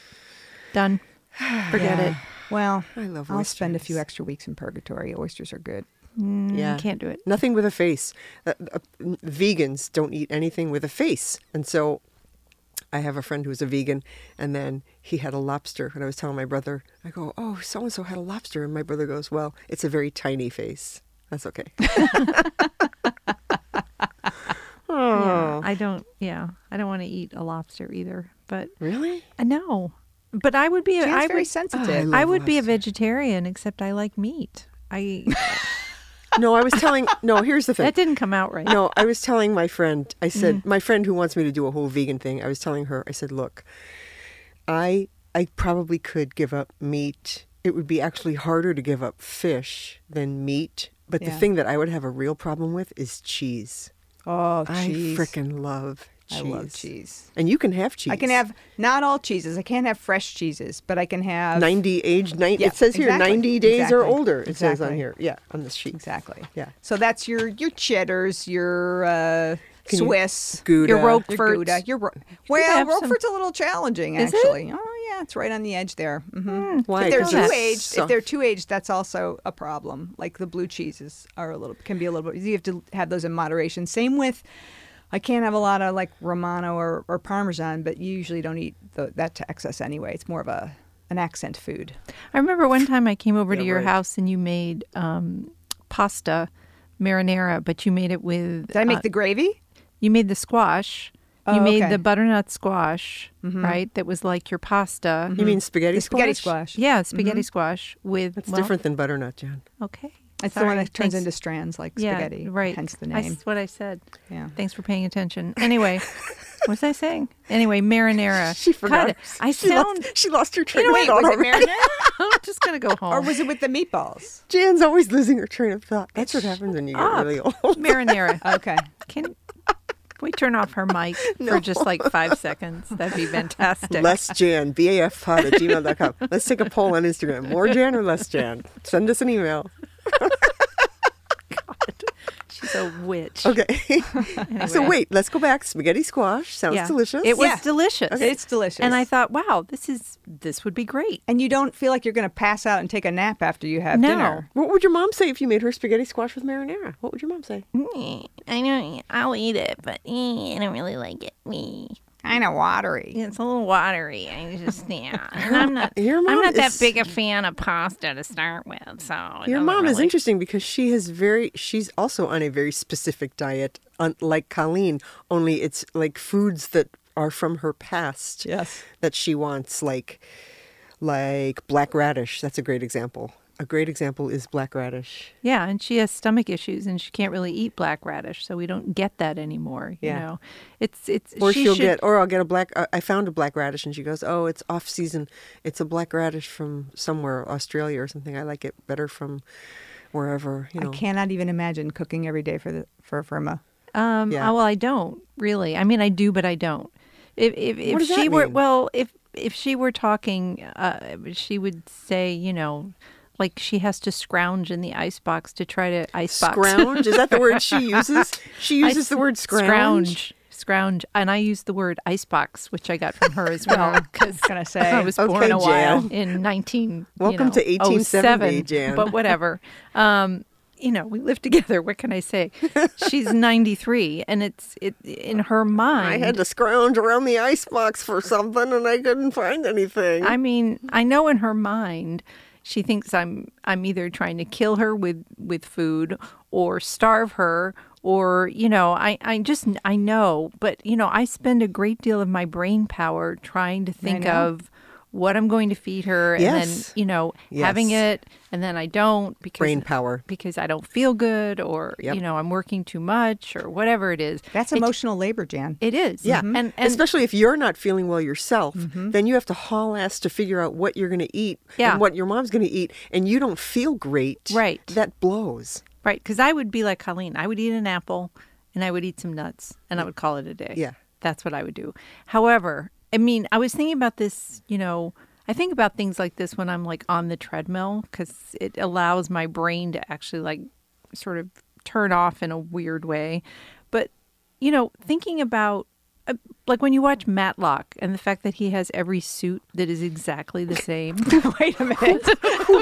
Done. Forget Yeah. it. Well, I love I'll spend a few extra weeks in purgatory. Oysters are good. Mm, Yeah. Can't do it. Nothing with a face. Uh, uh, vegans don't eat anything with a face, and so I have a friend who's a vegan, and then he had a lobster, and I was telling my brother, I go, "Oh, so and so had a lobster," and my brother goes, "Well, it's a very tiny face. That's okay." oh, Yeah. I don't. Yeah. I don't want to eat a lobster either. But really? I know. But I would be. a- Jan's I very would. sensitive. I I love would be a vegetarian, except I like meat. I No, I was telling. No, here's the thing. that didn't come out right. no, I was telling my friend, I said, Mm-hmm. my friend who wants me to do a whole vegan thing, I was telling her, I said, look, I I probably could give up meat. It would be actually harder to give up fish than meat. But the thing that I would have a real problem with is cheese. Oh, I freaking frickin' love cheese. I love cheese. And you can have cheese. I can have not all cheeses. I can't have fresh cheeses, but I can have 90 age, 90, Yeah, it says here exactly, 90 days or older. It says on here. Yeah, on this sheet. Exactly. Yeah. So that's your your cheddars, your uh, Can you- Swiss, Gouda. Your your Gouda, your Ro- well, have some- Roquefort's a little challenging Is it? actually. Oh yeah, it's right on the edge there. hmm Why? If they're 'Cause too it's aged, soft. if they're too aged, that's also a problem. Like the blue cheeses are a little can be a little bit. You have to have those in moderation. Same with. I can't have a lot of like Romano or, or Parmesan, but you usually don't eat the, that to excess anyway. It's more of a an accent food. I remember one time I came over to your right. house and you made um, pasta marinara, but you made it with. Did I make uh, the gravy? You made the squash. Oh, you made okay. the butternut squash, right? That was like your pasta. You mean spaghetti The spaghetti squash? squash. Yeah, spaghetti squash with. That's well, different than butternut, Jan. Okay. It's the one that turns thanks. into strands like yeah, spaghetti. right. Hence the name. That's what I said. Yeah. Thanks for paying attention. Anyway, what was I saying? Anyway, marinara. She forgot. God, I she sound. Lost, she lost her train Wait, of thought was it marinara? I'm just gonna go home. or was it with the meatballs? Jan's always losing her train of thought. That's what happens when you get up. really old. marinara? Okay. Can we turn off her mic for just like five seconds? That'd be fantastic. Less Jan, BAFpod at gmail.com. Let's take a poll on Instagram. More Jan or less Jan? Send us an email. She's a witch. Okay. Anyway. so wait, let's go back. Spaghetti squash sounds Yeah. delicious. It was Yeah. delicious. It's delicious. And I thought, wow, this is this would be great. and you don't feel like you're going to pass out and take a nap after you have No. dinner. what would your mom say if you made her spaghetti squash with marinara? What would your mom say? I know I'll eat it, but eh, I don't really like it. Me, Kind of watery. it's a little watery. I just yeah, and I'm not. Your mom I'm not that is- big a fan of pasta to start with. So Your doesn't mom is interesting because she has very she's also on a very specific diet like Colleen, only it's like foods that are from her past. Yes. That she wants like like black radish. That's a great example. A great example is black radish. Yeah, and she has stomach issues and she can't really eat black radish, so we don't get that anymore. You Yeah. know, it's it's Or she she'll should, get or I'll get a black uh, I found a black radish and she goes, "Oh, it's off season. It's a black radish from somewhere, Australia or something. I like it better from wherever, you know." I cannot even imagine cooking every day for the for Firma. Um, Yeah. uh, well, I don't really. I mean, I do, but I don't. If if, if does she that were well, if if she were talking, uh, she would say, you know, like she has to scrounge in the ice box to try to ice box. Scrounge is that the word she uses? She uses Ice- the word scrounge. Scrounge. Scrounge, and I use the word icebox, which I got from her as well, because gonna say. I was Okay, born a while Jan. in nineteen. Welcome you know, to 1870, 07, Jan. But whatever. Um, you know, we live together. What can I say? She's ninety three, and it's it in her mind. I had to scrounge around the icebox for something and I couldn't find anything. I mean, I know in her mind she thinks I'm I'm either trying to kill her with with food or starve her or you know I I just I know but you know I spend a great deal of my brain power trying to think of what I'm going to feed her and Yes. then you know having it and then I don't because Brain power. because I don't feel good or Yep. you know I'm working too much or whatever it is That's It- emotional labor, Jan. it is Yeah. and and Especially if you're not feeling well yourself, mm-hmm. then you have to haul ass to figure out what you're going to eat Yeah. and what your mom's going to eat, and you don't feel great. Right. That blows. Right, because I would be like Colleen. I would eat an apple and I would eat some nuts and I would call it a day. Yeah. That's what I would do. However, I mean, I was thinking about this, you know, I think about things like this when I'm like on the treadmill because it allows my brain to actually like sort of turn off in a weird way. But, you know, thinking about uh, like when you watch Matlock and the fact that he has every suit that is exactly the same. Wait a minute.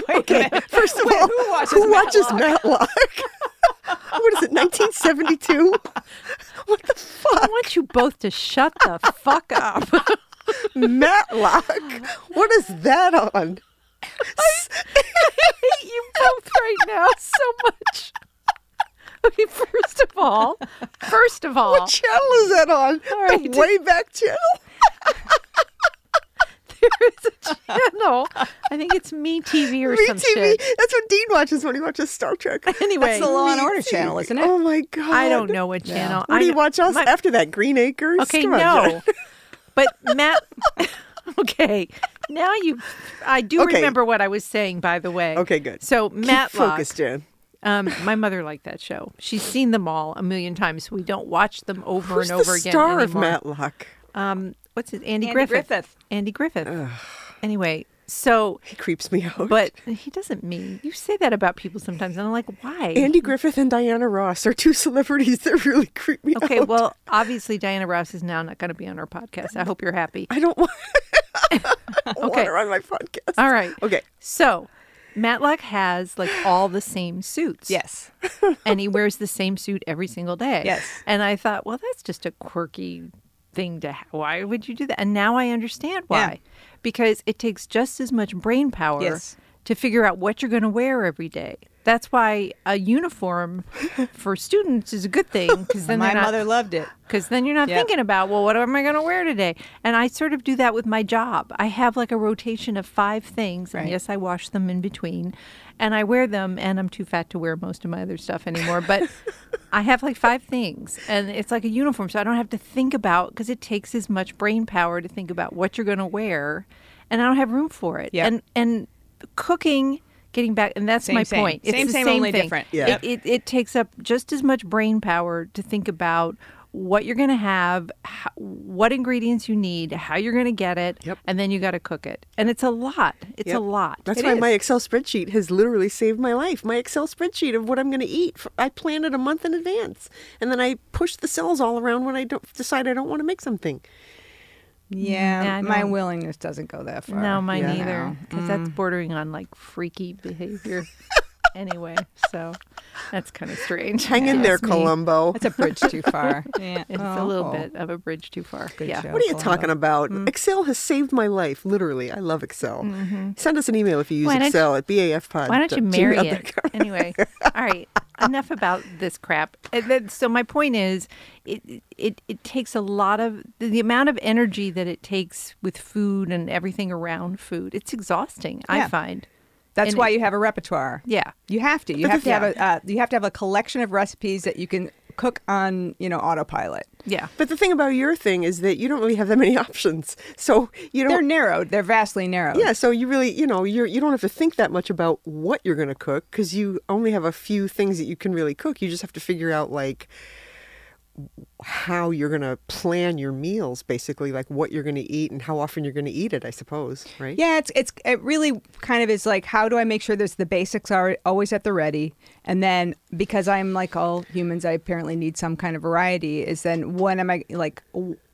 Wait a minute. First of Wait, all, who watches who watches Matlock? Matlock? what is it, 1972? what the fuck? I want you both to shut the fuck up. Matlock? What is that on? I hate you both right now so much. Okay, first of all, first of all, What channel is that on? All right. The Wayback Channel? There is a channel. I think it's Me TV or Me some TV. shit. That's what Dean watches when he watches Star Trek. Anyway, That's the Law and Order TV. channel, isn't it? Oh my god! I don't know what channel. What do I you watch else my- after that? Green Acres. Okay, Come on, no. But Matt, okay, now you, I do Okay. remember what I was saying. By the way, Okay, good. So Matt, Matlock, focused, Jen. um, my mother liked that show. She's seen them all a million times. We don't watch them over Who's and over the again star of anymore. Matlock? Um, what's his Andy, Andy Griffith. Griffith. Andy Griffith. Anyway, so He creeps me out. but he doesn't mean you say that about people sometimes, and I'm like, why? Andy Griffith and Diana Ross are two celebrities that really creep me okay, out. Okay, well, obviously Diana Ross is now not going to be on our podcast. I hope you're happy. I don't want, I don't want Okay. her on my podcast. All right. Okay. So Matlock has like all the same suits. Yes. and he wears the same suit every single day. Yes. And I thought, well, that's just a quirky thing to. Ha- why would you do that? And now I understand why. Yeah. Because it takes just as much brain power Yes. to figure out what you're going to wear every day. That's why a uniform for students is a good thing because then My not, mother loved it. because then you're not Yep. thinking about well what am i going to wear today and i sort of do that with my job i have like a rotation of five things and Right. yes i wash them in between and i wear them and i'm too fat to wear most of my other stuff anymore but i have like five things and it's like a uniform so i don't have to think about because it takes as much brain power to think about what you're going to wear and i don't have room for it Yep. and and cooking getting back and that's Same, my same. point it's Same, the same, same only thing. different. Yeah. It, it, it takes up just as much brain power to think about what you're going to have, how, what ingredients you need, how you're going to get it, Yep. and then you got to cook it. And it's a lot. It's a lot. That's It why is. my Excel spreadsheet has literally saved my life. My Excel spreadsheet of what I'm going to eat, i plan it a month in advance, and then I push the cells all around when I don't decide I don't want to make something. Yeah, my willingness doesn't go that far. no, mine Yeah. either, No. because Mm. that's bordering on like freaky behavior. anyway, so that's kind of strange. Hang in there, That's me. Columbo. That's a bridge too far. Yeah. It's a little Oh. bit of a bridge too far. Good yeah. show. What are you Columbo. talking about? Mm. Excel has saved my life, literally. I love Excel. Send us an email if you use Why don't you- Excel at BAFpod. Why don't you marry it? anyway, all right. Enough about this crap. And then- So my point is, it, it it takes a lot of the, the amount of energy that it takes with food and everything around food. It's exhausting. I find. That's And why it- you have a repertoire. Yeah. You have to. You have the- to have a. Uh, you have to have a collection of recipes that you can cook on, you know, autopilot. Yeah. But the thing about your thing is that you don't really have that many options. So you know They're narrowed. They're vastly narrowed. Yeah, so you really, you know, you're you don't have to think that much about what you're going to cook because you only have a few things that you can really cook. You just have to figure out like how you're going to plan your meals, basically, like what you're going to eat and how often you're going to eat it. I suppose, right? Yeah, it's it's it really kind of is like how do I make sure there's the basics are always at the ready, and then because I'm like all humans, I apparently need some kind of variety. Is then when am I like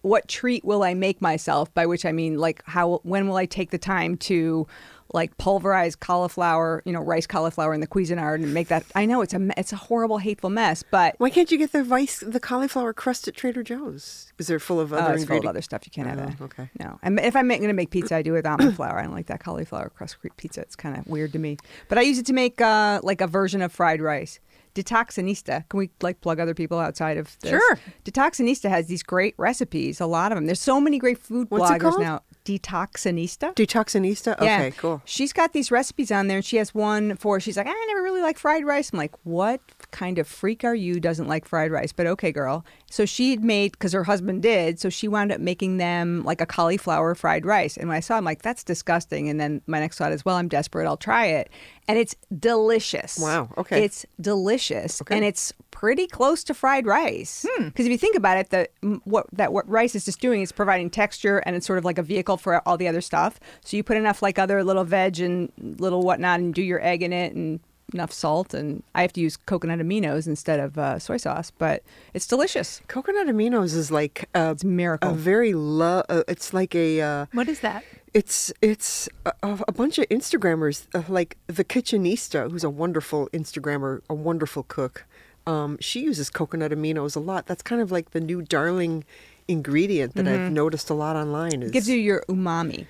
what treat will I make myself? By which I mean like how when will I take the time to like pulverize cauliflower, you know, rice cauliflower in the Cuisinart and make that. I know it's a it's a horrible, hateful mess, but Why can't you get the rice, the cauliflower crust at Trader Joe's? Is there full of other? Oh, it's full of other stuff you can't have. Oh, that. okay. No, and if I'm going to make pizza, I do it with almond flour. I don't like that cauliflower crust pizza. It's kind of weird to me. But I use it to make uh, like a version of fried rice. Detoxinista. Can we like plug other people outside of this? Sure. Detoxinista has these great recipes. A lot of them. There's so many great food What's bloggers now. Detoxinista. Detoxinista? Yeah. Okay, cool. She's got these recipes on there, and she has one for. She's like, I never really like fried rice. I'm like, what kind of freak are you? Doesn't like fried rice, but okay, girl. So she'd made because her husband did. So she wound up making them like a cauliflower fried rice. And when I saw, it, I'm like, that's disgusting. And then my next thought is, well, I'm desperate. I'll try it, and it's delicious. Wow, okay. It's delicious, Okay. and it's pretty close to fried rice. Hmm. Because if you think about it, the what that what rice is just doing is providing texture, and it's sort of like a vehicle for all the other stuff. So you put enough like other little veg and little whatnot, and do your egg in it, and enough salt. And I have to use coconut aminos instead of uh, soy sauce, but it's delicious. Coconut aminos is like a, It's a miracle. a very low. Uh, it's like a. Uh, What is that? it's it's a, a bunch of Instagrammers uh, like the Kitchenista, who's a wonderful Instagrammer, a wonderful cook. Um, she uses coconut aminos a lot. That's kind of like the new darling ingredient that I've noticed a lot online. Is It gives you your umami.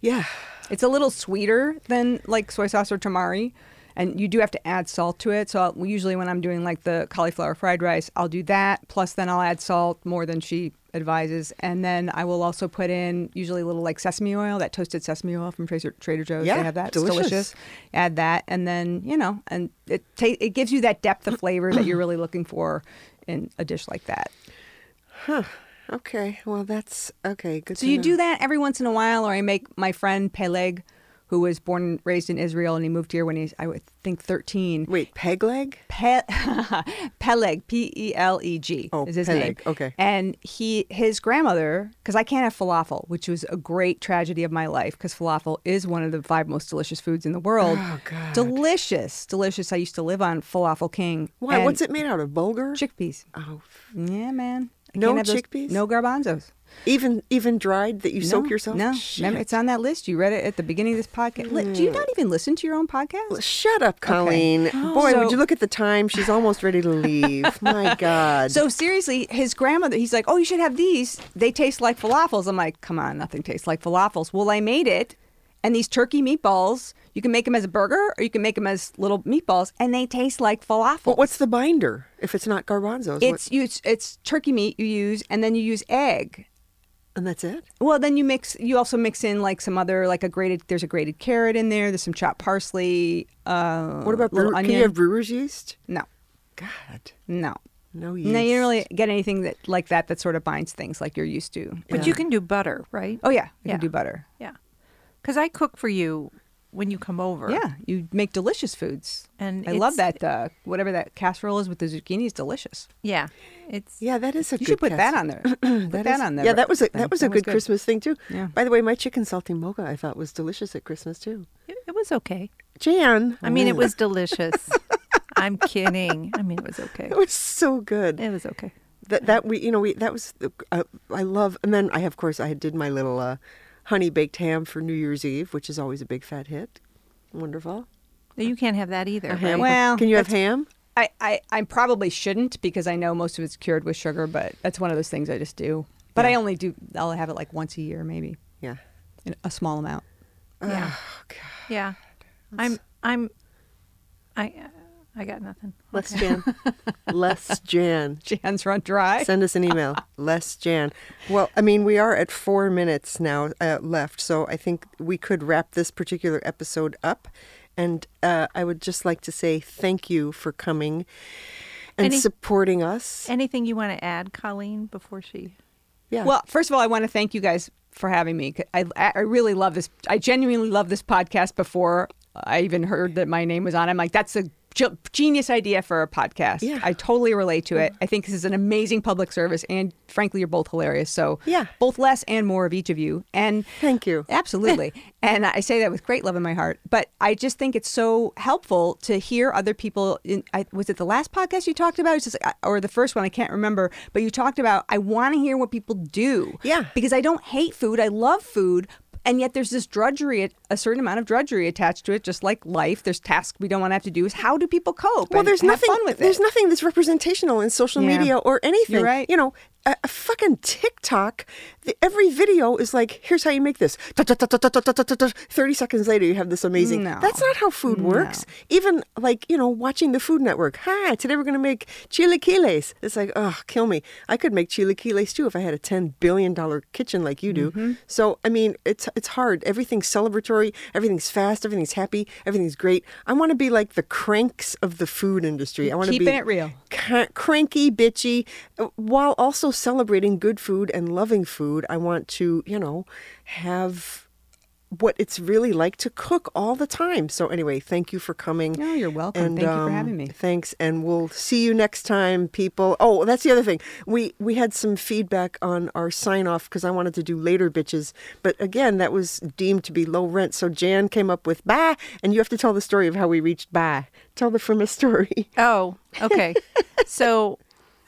yeah. It's a little sweeter than like soy sauce or tamari, and you do have to add salt to it. So I'll, usually when I'm doing like the cauliflower fried rice, I'll do that. Plus, then I'll add salt more than she advises, and then I will also put in usually a little like sesame oil, that toasted sesame oil from Trader, Trader Joe's. Yeah, they have that. It's delicious. delicious. Add that, and then you know, and it ta- it gives you that depth of flavor that you're really looking for in a dish like that. Huh. Okay. Well, that's okay. Good. So you know. do that every once in a while, or I make my friend Peleg, who was born and raised in Israel, and he moved here when he's I would think thirteen. Wait, peg leg? Pe- Peleg, P E L E G, Oh, is his Peleg, name. okay. And he, his grandmother, because I can't have falafel, which was a great tragedy of my life, because falafel is one of the five most delicious foods in the world. Oh, God. Delicious, delicious. I used to live on Falafel King. Why? What's it made out of? Bulgur? Chickpeas. oh, Yeah, man. I No have those- chickpeas? No garbanzos. even even dried that you soak yourself? No, Shit. remember it's on that list. You read it at the beginning of this podcast. Li- Do you mm. not even listen to your own podcast? Shut up, Colleen. Boy, So- would you look at the time? She's almost ready to leave. My God. So seriously, his grandmother, he's like, "Oh, you should have these. They taste like falafels." I'm like, "Come on, nothing tastes like falafels." Well, I made it, and these turkey meatballs. You can make them as a burger, or you can make them as little meatballs, and they taste like falafel. But what's the binder if it's not garbanzos? It's you, it's, it's turkey meat you use, and then you use egg. and that's it. Well, then you mix. You also mix in like some other, like a grated. There's a grated carrot in there. There's some chopped parsley. Uh, What about little brewer, can you have brewer's yeast? no, God, no, no yeast. no. You don't really get anything that like that that sort of binds things like you're used to. But you can do butter, right? Oh yeah, you Yeah. can do butter. Yeah. Because I cook for you when you come over. Yeah, you make delicious foods. And I love that uh, whatever that casserole is with the zucchini is delicious. Yeah. It's Yeah, that is a You good should put that on there. put that, is- on there. Yeah, that was a that was a good, Christmas thing too. Yeah. By the way, my chicken saltimbocca I thought was delicious at Christmas too. it, it was okay. Jan, I mean, it was delicious. I'm kidding. I mean, it was okay. it was so good. It was okay. That that we you know we that was uh, I love and then I of course I did my little uh, honey baked ham for New Year's Eve, which is always a big fat hit. Wonderful. You can't have that either. Ham. right? Well, can you have ham? I, I, I probably shouldn't because I know most of it's cured with sugar, but that's one of those things I just do. But I only do. I'll have it like once a year, maybe Yeah. in a small amount. Oh, yeah. Yeah. I'm. I'm. I. I got nothing. Less Jan. Less Jan. Jan's run dry. Send us an email. Less Jan. Well, I mean, we are at four minutes now uh, left, so I think we could wrap this particular episode up. And uh, I would just like to say thank you for coming and Any- supporting us. Anything you want to add, Colleen, before she? yeah. Well, first of all, I want to thank you guys for having me. I, I really love this. I genuinely love this podcast before I even heard that my name was on. it. I'm like, that's a ge- genius idea for a podcast. Yeah. I totally relate to it. I think this is an amazing public service, and frankly, you're both hilarious. So, Yeah. both less and more of each of you. And Thank you. Absolutely. and I say that with great love in my heart. But I just think it's so helpful to hear other people. In, I, was it the last podcast you talked about? Just, uh, or the first one? I can't remember. But you talked about, I want to hear what people do. Yeah. Because I don't hate food. I love food. And yet there's this drudgery, a certain amount of drudgery attached to it, just like life. There's tasks we don't want to have to do. Is how do people cope? Well, there's have nothing. fun with there's nothing that's representational in social Yeah. media or anything. You're right. You know, a, a fucking TikTok the, every video is like, here's how you make this. 30 seconds later, you have this amazing. No. That's not how food works. No. Even like, you know, watching the Food Network. Hi, today we're going to make chilaquiles. It's like, oh, kill me. I could make chilaquiles too if I had a $10 billion kitchen like you do. Mm-hmm. So, I mean, it's, it's hard. Everything's celebratory, everything's fast, everything's happy, everything's great. I want to be like the cranks of the food industry. I want to be it real. Cr- cranky, bitchy, uh, while also celebrating good food and loving food I want to, you know, have what it's really like to cook all the time. So anyway, thank you for coming. No, you're welcome. And, Thank you for um, having me. Thanks, and we'll see you next time, people. Oh, that's the other thing. We we had some feedback on our sign off because I wanted to do later, bitches. But again, that was deemed to be low rent. So Jan came up with bah, and you have to tell the story of how we reached bah. Tell the from a story. Oh, okay. so,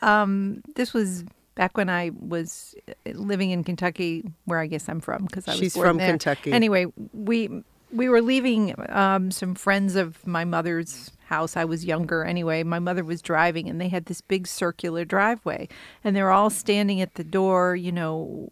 um, this was back when I was uh, living in Kentucky, where I guess I'm from because I was She's born from there. Kentucky. Anyway, we we were leaving um, some friends of my mother's house. I was younger anyway. My mother was driving, and they had this big circular driveway, and they're all standing at the door, you know,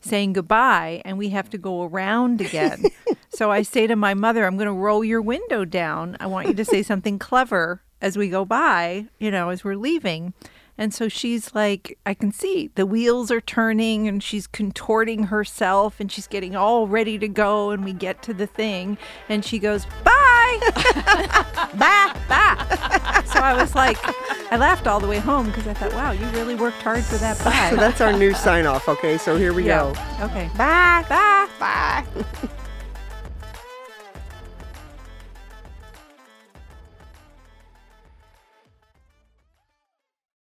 saying goodbye, and we have to go around again. so I say to my mother, "I'm going to roll your window down. I want you to say something clever as we go by, you know, as we're leaving." And so she's like, I can see the wheels are turning and she's contorting herself and she's getting all ready to go. And we get to the thing and she goes, Bye! bye! Bye! So I was like, I laughed all the way home because I thought, wow, you really worked hard for that bye. So that's our new sign off. Okay, so here we Yeah. go. Okay. Bye. Bye. Bye.